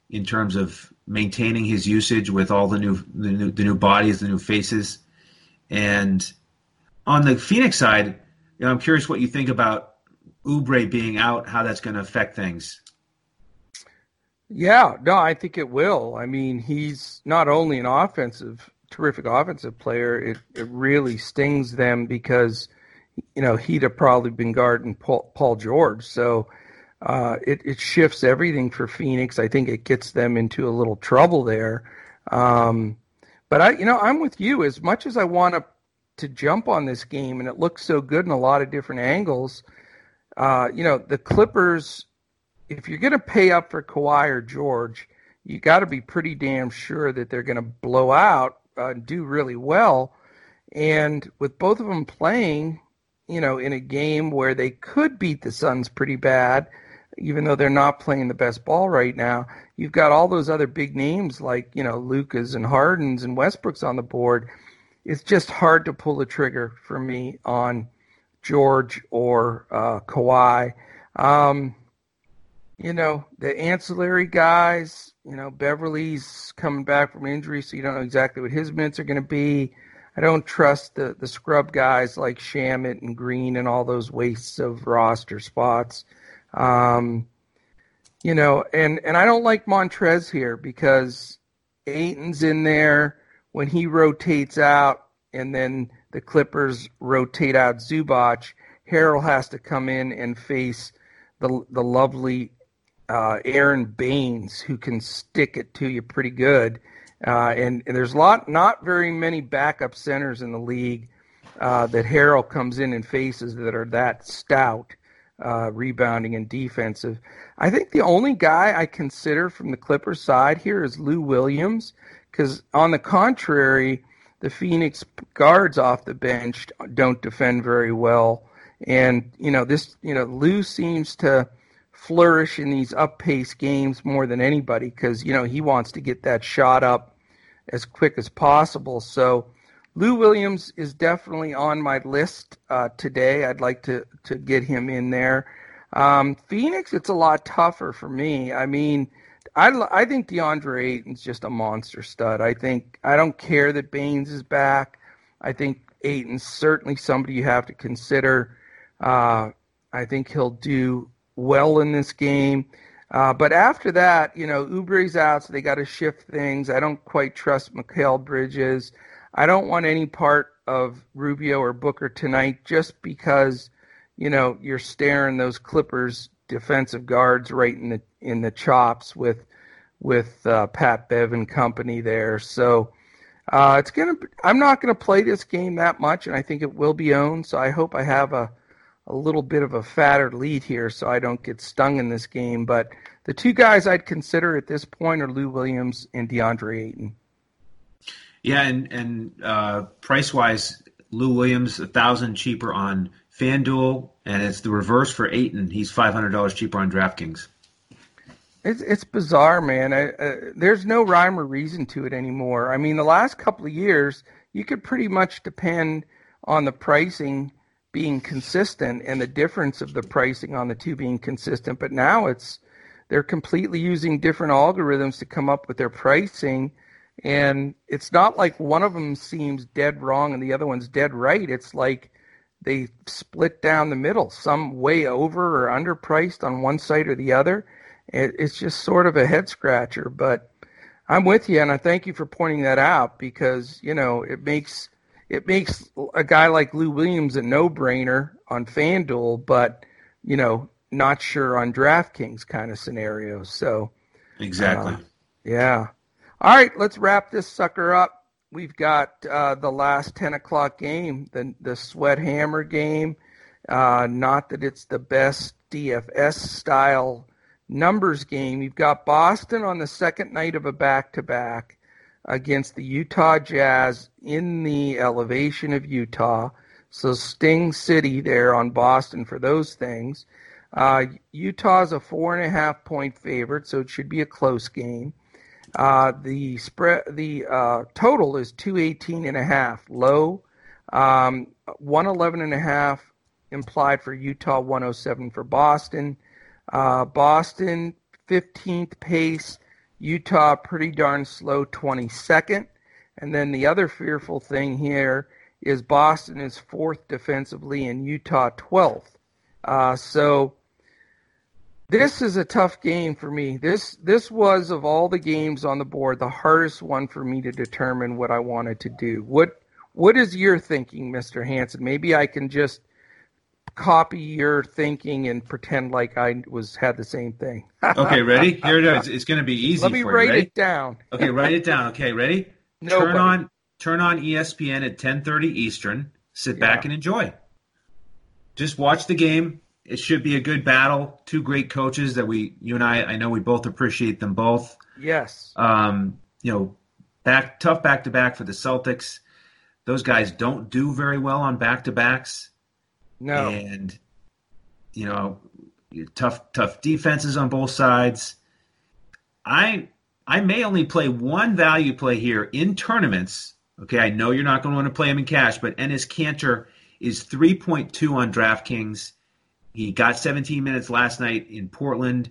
in terms of maintaining his usage with all the new the new, the new bodies, the new faces. And on the Phoenix side, you know, I'm curious what you think about Oubre being out, how that's going to affect things. Yeah, no, I think it will. I mean, he's not only an offensive, terrific offensive player, it, it really stings them because, you know, he'd have probably been guarding Paul, Paul George. So uh, it, it shifts everything for Phoenix. I think it gets them into a little trouble there. Um, but I, you know, I'm with you. As much as I want to to jump on this game, and it looks so good in a lot of different angles. Uh, you know, the Clippers if you're going to pay up for Kawhi or George, you got to be pretty damn sure that they're going to blow out uh, and do really well. And with both of them playing, you know, in a game where they could beat the Suns pretty bad, even though they're not playing the best ball right now, you've got all those other big names like, you know, Lukas and Hardens and Westbrook's on the board. It's just hard to pull the trigger for me on George or uh, Kawhi. Um, you know, the ancillary guys, you know, Beverley's coming back from injury, so you don't know exactly what his minutes are going to be. I don't trust the, the scrub guys like Shamet and Green and all those wastes of roster spots. Um, you know, and, and I don't like Montrez here because Ayton's in there when he rotates out and then the Clippers rotate out Zubac. Harrell has to come in and face the the lovely uh, Aron Baynes who can stick it to you pretty good. Uh, and, and, there's lot, not very many backup centers in the league uh, that Harrell comes in and faces that are that stout, uh, rebounding and defensive. I think the only guy I consider from the Clippers side here is Lou Williams, because on the contrary, the Phoenix guards off the bench don't defend very well. And you know this, you know Lou seems to flourish in these up pace games more than anybody because you know he wants to get that shot up as quick as possible. So Lou Williams is definitely on my list uh, today. I'd like to to get him in there. Um, Phoenix, it's a lot tougher for me. I mean, I I think DeAndre Ayton's just a monster stud. I think I don't care that Baynes is back. I think Ayton's certainly somebody you have to consider. Uh, I think he'll do well in this game. Uh, but after that, you know, Oubre's out, so they got to shift things. I don't quite trust Mikal Bridges. I don't want any part of Rubio or Booker tonight just because, you know, you're staring those Clippers defensive guards right in the in the chops with with uh, Pat Bev and company there. So uh, it's gonna. I'm not gonna play this game that much, and I think it will be owned. So I hope I have a a little bit of a fatter lead here so I don't get stung in this game. But the two guys I'd consider at this point are Lou Williams and DeAndre Ayton. Yeah, and and uh, price wise, Lou Williams a thousand cheaper on FanDuel, and it's the reverse for Ayton. He's five hundred dollars cheaper on DraftKings. It's it's bizarre, man. I, uh, there's no rhyme or reason to it anymore. I mean, the last couple of years, you could pretty much depend on the pricing being consistent and the difference of the pricing on the two being consistent. But now it's they're completely using different algorithms to come up with their pricing. And it's not like one of them seems dead wrong and the other one's dead right. It's like they split down the middle, some way over or underpriced on one side or the other. It, it's just sort of a head scratcher. But I'm with you, and I thank you for pointing that out because you know it makes it makes a guy like Lou Williams a no-brainer on FanDuel, but you know not sure on DraftKings kind of scenario. So exactly, uh, yeah. All right, let's wrap this sucker up. We've got uh, the last ten o'clock game, the the Sweat Hammer game. Uh, not that it's the best DFS style numbers game. You've got Boston on the second night of a back to back against the Utah Jazz in the elevation of Utah. So Sting City there on Boston for those things. Uh, Utah's a four and a half point favorite, so it should be a close game. Uh, the spread, the uh, total is 218 and a half, low. Um, 111 and a half implied for Utah, 107 for Boston. Uh, Boston 15th pace, Utah pretty darn slow 22nd. And then the other fearful thing here is Boston is fourth defensively and Utah 12th. Uh, so this is a tough game for me. This this was of all the games on the board the hardest one for me to determine what I wanted to do. What what is your thinking, Mr. Hanson? Maybe I can just copy your thinking and pretend like I was had the same thing. okay, [LAUGHS] ready? Here it is. It's going to be easy. Let me write you. it down. okay, write it down. Okay, ready? Nobody. Turn on turn on ESPN at 10:30 Eastern. Sit back and enjoy. Just watch the game. It should be a good battle. Two great coaches that we, you and I, I know we both appreciate them both. Yes. Um, you know, back tough back to back for the Celtics. Those guys don't do very well on back to backs. No. And you know, tough tough defenses on both sides. I I may only play one value play here in tournaments. Okay, I know you're not going to want to play him in cash, but Enes Kanter is 3.2 on DraftKings. He got 17 minutes last night in Portland,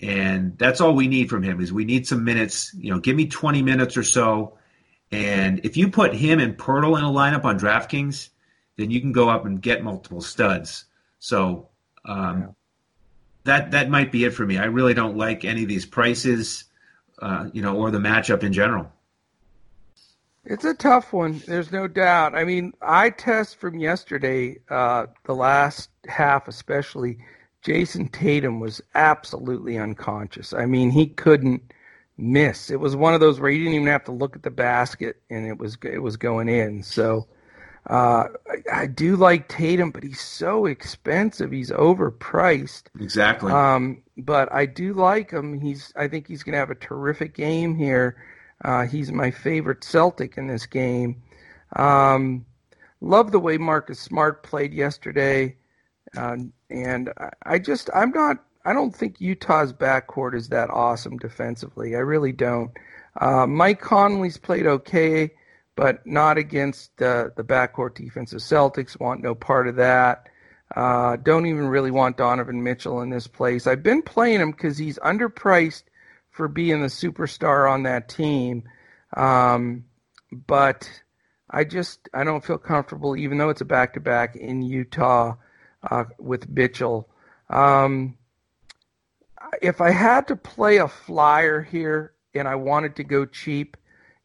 and that's all we need from him. Is we need some minutes. You know, give me 20 minutes or so, and if you put him and Poeltl in a lineup on DraftKings, then you can go up and get multiple studs. So um, yeah. that that might be it for me. I really don't like any of these prices, uh, you know, or the matchup in general. It's a tough one. There's no doubt. I mean, I test from yesterday, uh, the last half especially. Jayson Tatum was absolutely unconscious. I mean, he couldn't miss. It was one of those where you didn't even have to look at the basket, and it was it was going in. So uh, I, I, do like Tatum, but he's so expensive. He's overpriced. Exactly. Um, but I do like him. He's. I think he's going to have a terrific game here. Uh, he's my favorite Celtic in this game. Um, love the way Marcus Smart played yesterday, uh, and I, I just. I'm not. I don't think Utah's backcourt is that awesome defensively. I really don't. Uh, Mike Conley's played okay but not against uh, the backcourt defense. The Celtics want no part of that. Uh, don't even really want Donovan Mitchell in this place. I've been playing him because he's underpriced for being the superstar on that team. Um, but I just I don't feel comfortable, even though it's a back to back in Utah uh, with Mitchell. Um, if I had to play a flyer here and I wanted to go cheap,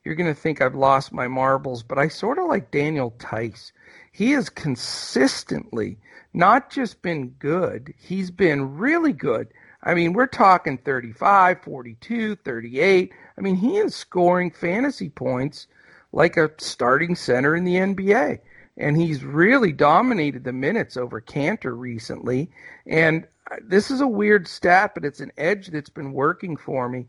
you're going to think I've lost my marbles, but I sort of like Daniel Theis. He has consistently not just been good, he's been really good. I mean, we're talking 35, 42, 38. I mean, he is scoring fantasy points like a starting center in the NBA. And he's really dominated the minutes over Kanter recently. And uh, this is a weird stat, but it's an edge that's been working for me.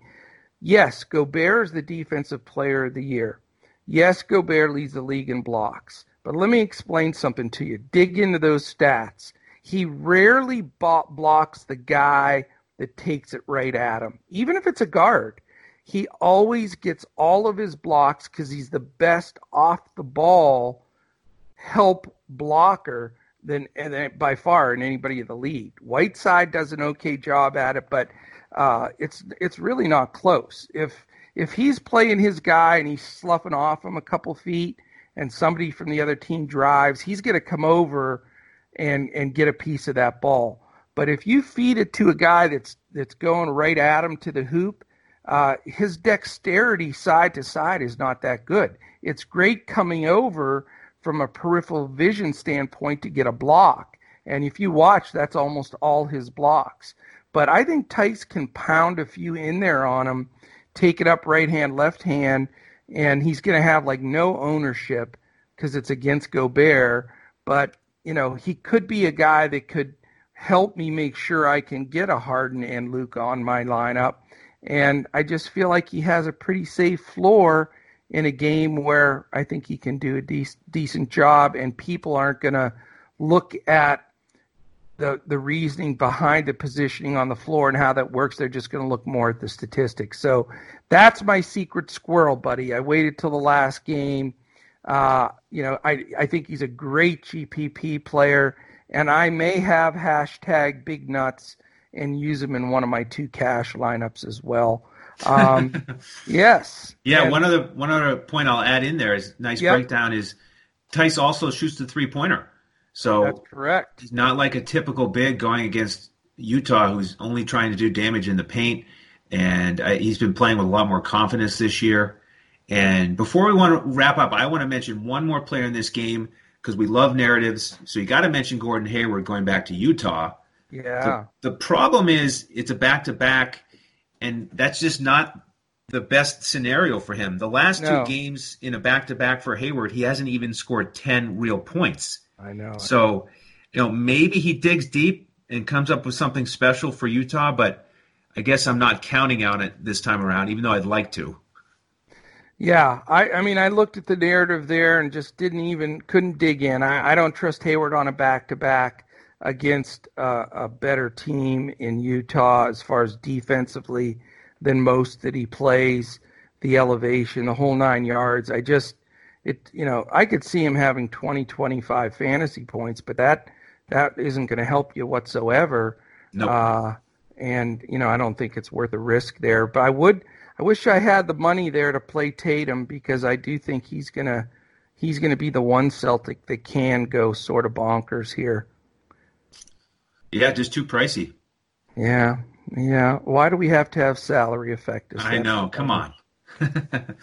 Yes, Gobert is the defensive player of the year. Yes, Gobert leads the league in blocks. But let me explain something to you. Dig into those stats. He rarely blocks the guy that takes it right at him, even if it's a guard. He always gets all of his blocks because he's the best off the ball help blocker than and by far in anybody in the league. Whiteside does an okay job at it, but uh, it's it's really not close. If if he's playing his guy and he's sloughing off him a couple feet, and somebody from the other team drives, he's going to come over and and get a piece of that ball. But if you feed it to a guy that's that's going right at him to the hoop, uh, his dexterity side to side is not that good. It's great coming over from a peripheral vision standpoint to get a block. And if you watch, that's almost all his blocks. But I think Theis can pound a few in there on him, take it up right hand, left hand, and he's going to have like no ownership because it's against Gobert. But, you know, he could be a guy that could help me make sure I can get a Harden and Luka on my lineup. And I just feel like he has a pretty safe floor in a game where I think he can do a de- decent job, and people aren't going to look at the the reasoning behind the positioning on the floor and how that works. They're just going to look more at the statistics. So that's my secret squirrel, buddy. I waited till the last game. Uh, you know, I I think he's a great GPP player, and I may have hashtag big nuts and use him in one of my two cash lineups as well. Um, [LAUGHS] yes. Yeah. And, one other one other point I'll add in there is nice yep. breakdown is Theis also shoots the three pointer. So that's correct. He's not like a typical big going against Utah, who's only trying to do damage in the paint. And uh, he's been playing with a lot more confidence this year. And before we want to wrap up, I want to mention one more player in this game because we love narratives. So you got to mention Gordon Hayward going back to Utah. Yeah. The, the problem is it's a back to back, and that's just not the best scenario for him. The last no. two games in a back to back for Hayward, he hasn't even scored 10 real points. I know. So, you know, maybe he digs deep and comes up with something special for Utah, but I guess I'm not counting on it this time around, even though I'd like to. Yeah, I, I mean, I looked at the narrative there and just didn't even couldn't dig in. I, I don't trust Hayward on a back to back against uh, a better team in Utah as far as defensively than most that he plays. The elevation, the whole nine yards. I just it you know I could see him having 20 25 fantasy points but that that isn't going to help you whatsoever. No nope. uh, and you know I don't think it's worth a risk there but I would I wish I had the money there to play Tatum because I do think he's going to he's going to be the one Celtic that can go sort of bonkers here. Yeah just too pricey. Yeah yeah. Why do we have to have salary effect? I know. come on [LAUGHS]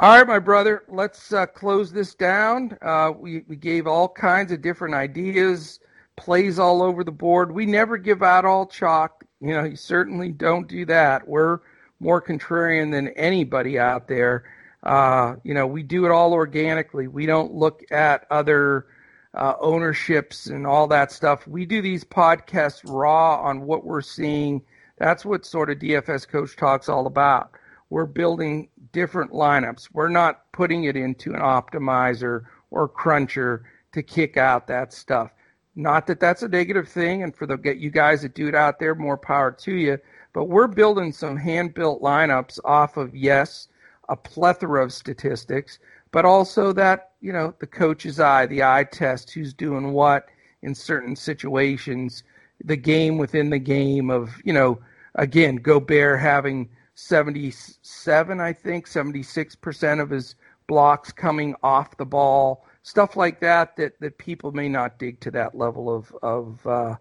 All right, my brother, let's uh, close this down. Uh, we, we gave all kinds of different ideas, plays all over the board. We never give out all chalk. You know, you certainly don't do that. We're more contrarian than anybody out there. Uh, you know, we do it all organically. We don't look at other uh, ownerships and all that stuff. We do these podcasts raw on what we're seeing. That's what sort of DFS Coach Talk's all about. We're building different lineups. We're not putting it into an optimizer or cruncher to kick out that stuff. Not that that's a negative thing, and for the get you guys that do it out there, more power to you. But we're building some hand-built lineups off of yes, a plethora of statistics, but also that you know the coach's eye, the eye test, who's doing what in certain situations, the game within the game of you know again Gobert having 77, I think, 76% of his blocks coming off the ball, stuff like that, that, that people may not dig to that level of, of uh,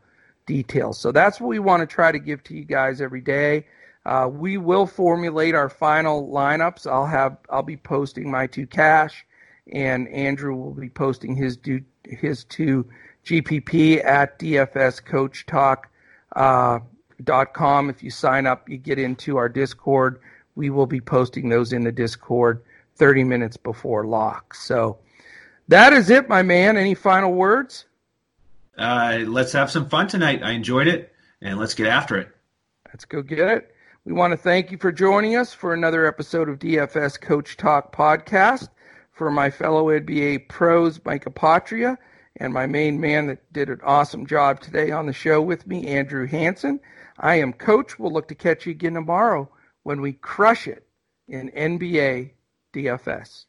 detail. So that's what we want to try to give to you guys every day. Uh, we will formulate our final lineups. I'll have I'll be posting my two cash, and Andrew will be posting his do, his two GPP at DFS Coach Talk. Uh, com. If you sign up, you get into our Discord. We will be posting those in the Discord 30 minutes before lock. So that is it, my man. Any final words? Uh, let's have some fun tonight. I enjoyed it, and let's get after it. Let's go get it. We want to thank you for joining us for another episode of DFS Coach Talk podcast. For my fellow NBA pros, Mike Apotria, and my main man that did an awesome job today on the show with me, Andrew Hanson. I am Coach. We'll look to catch you again tomorrow when we crush it in NBA DFS.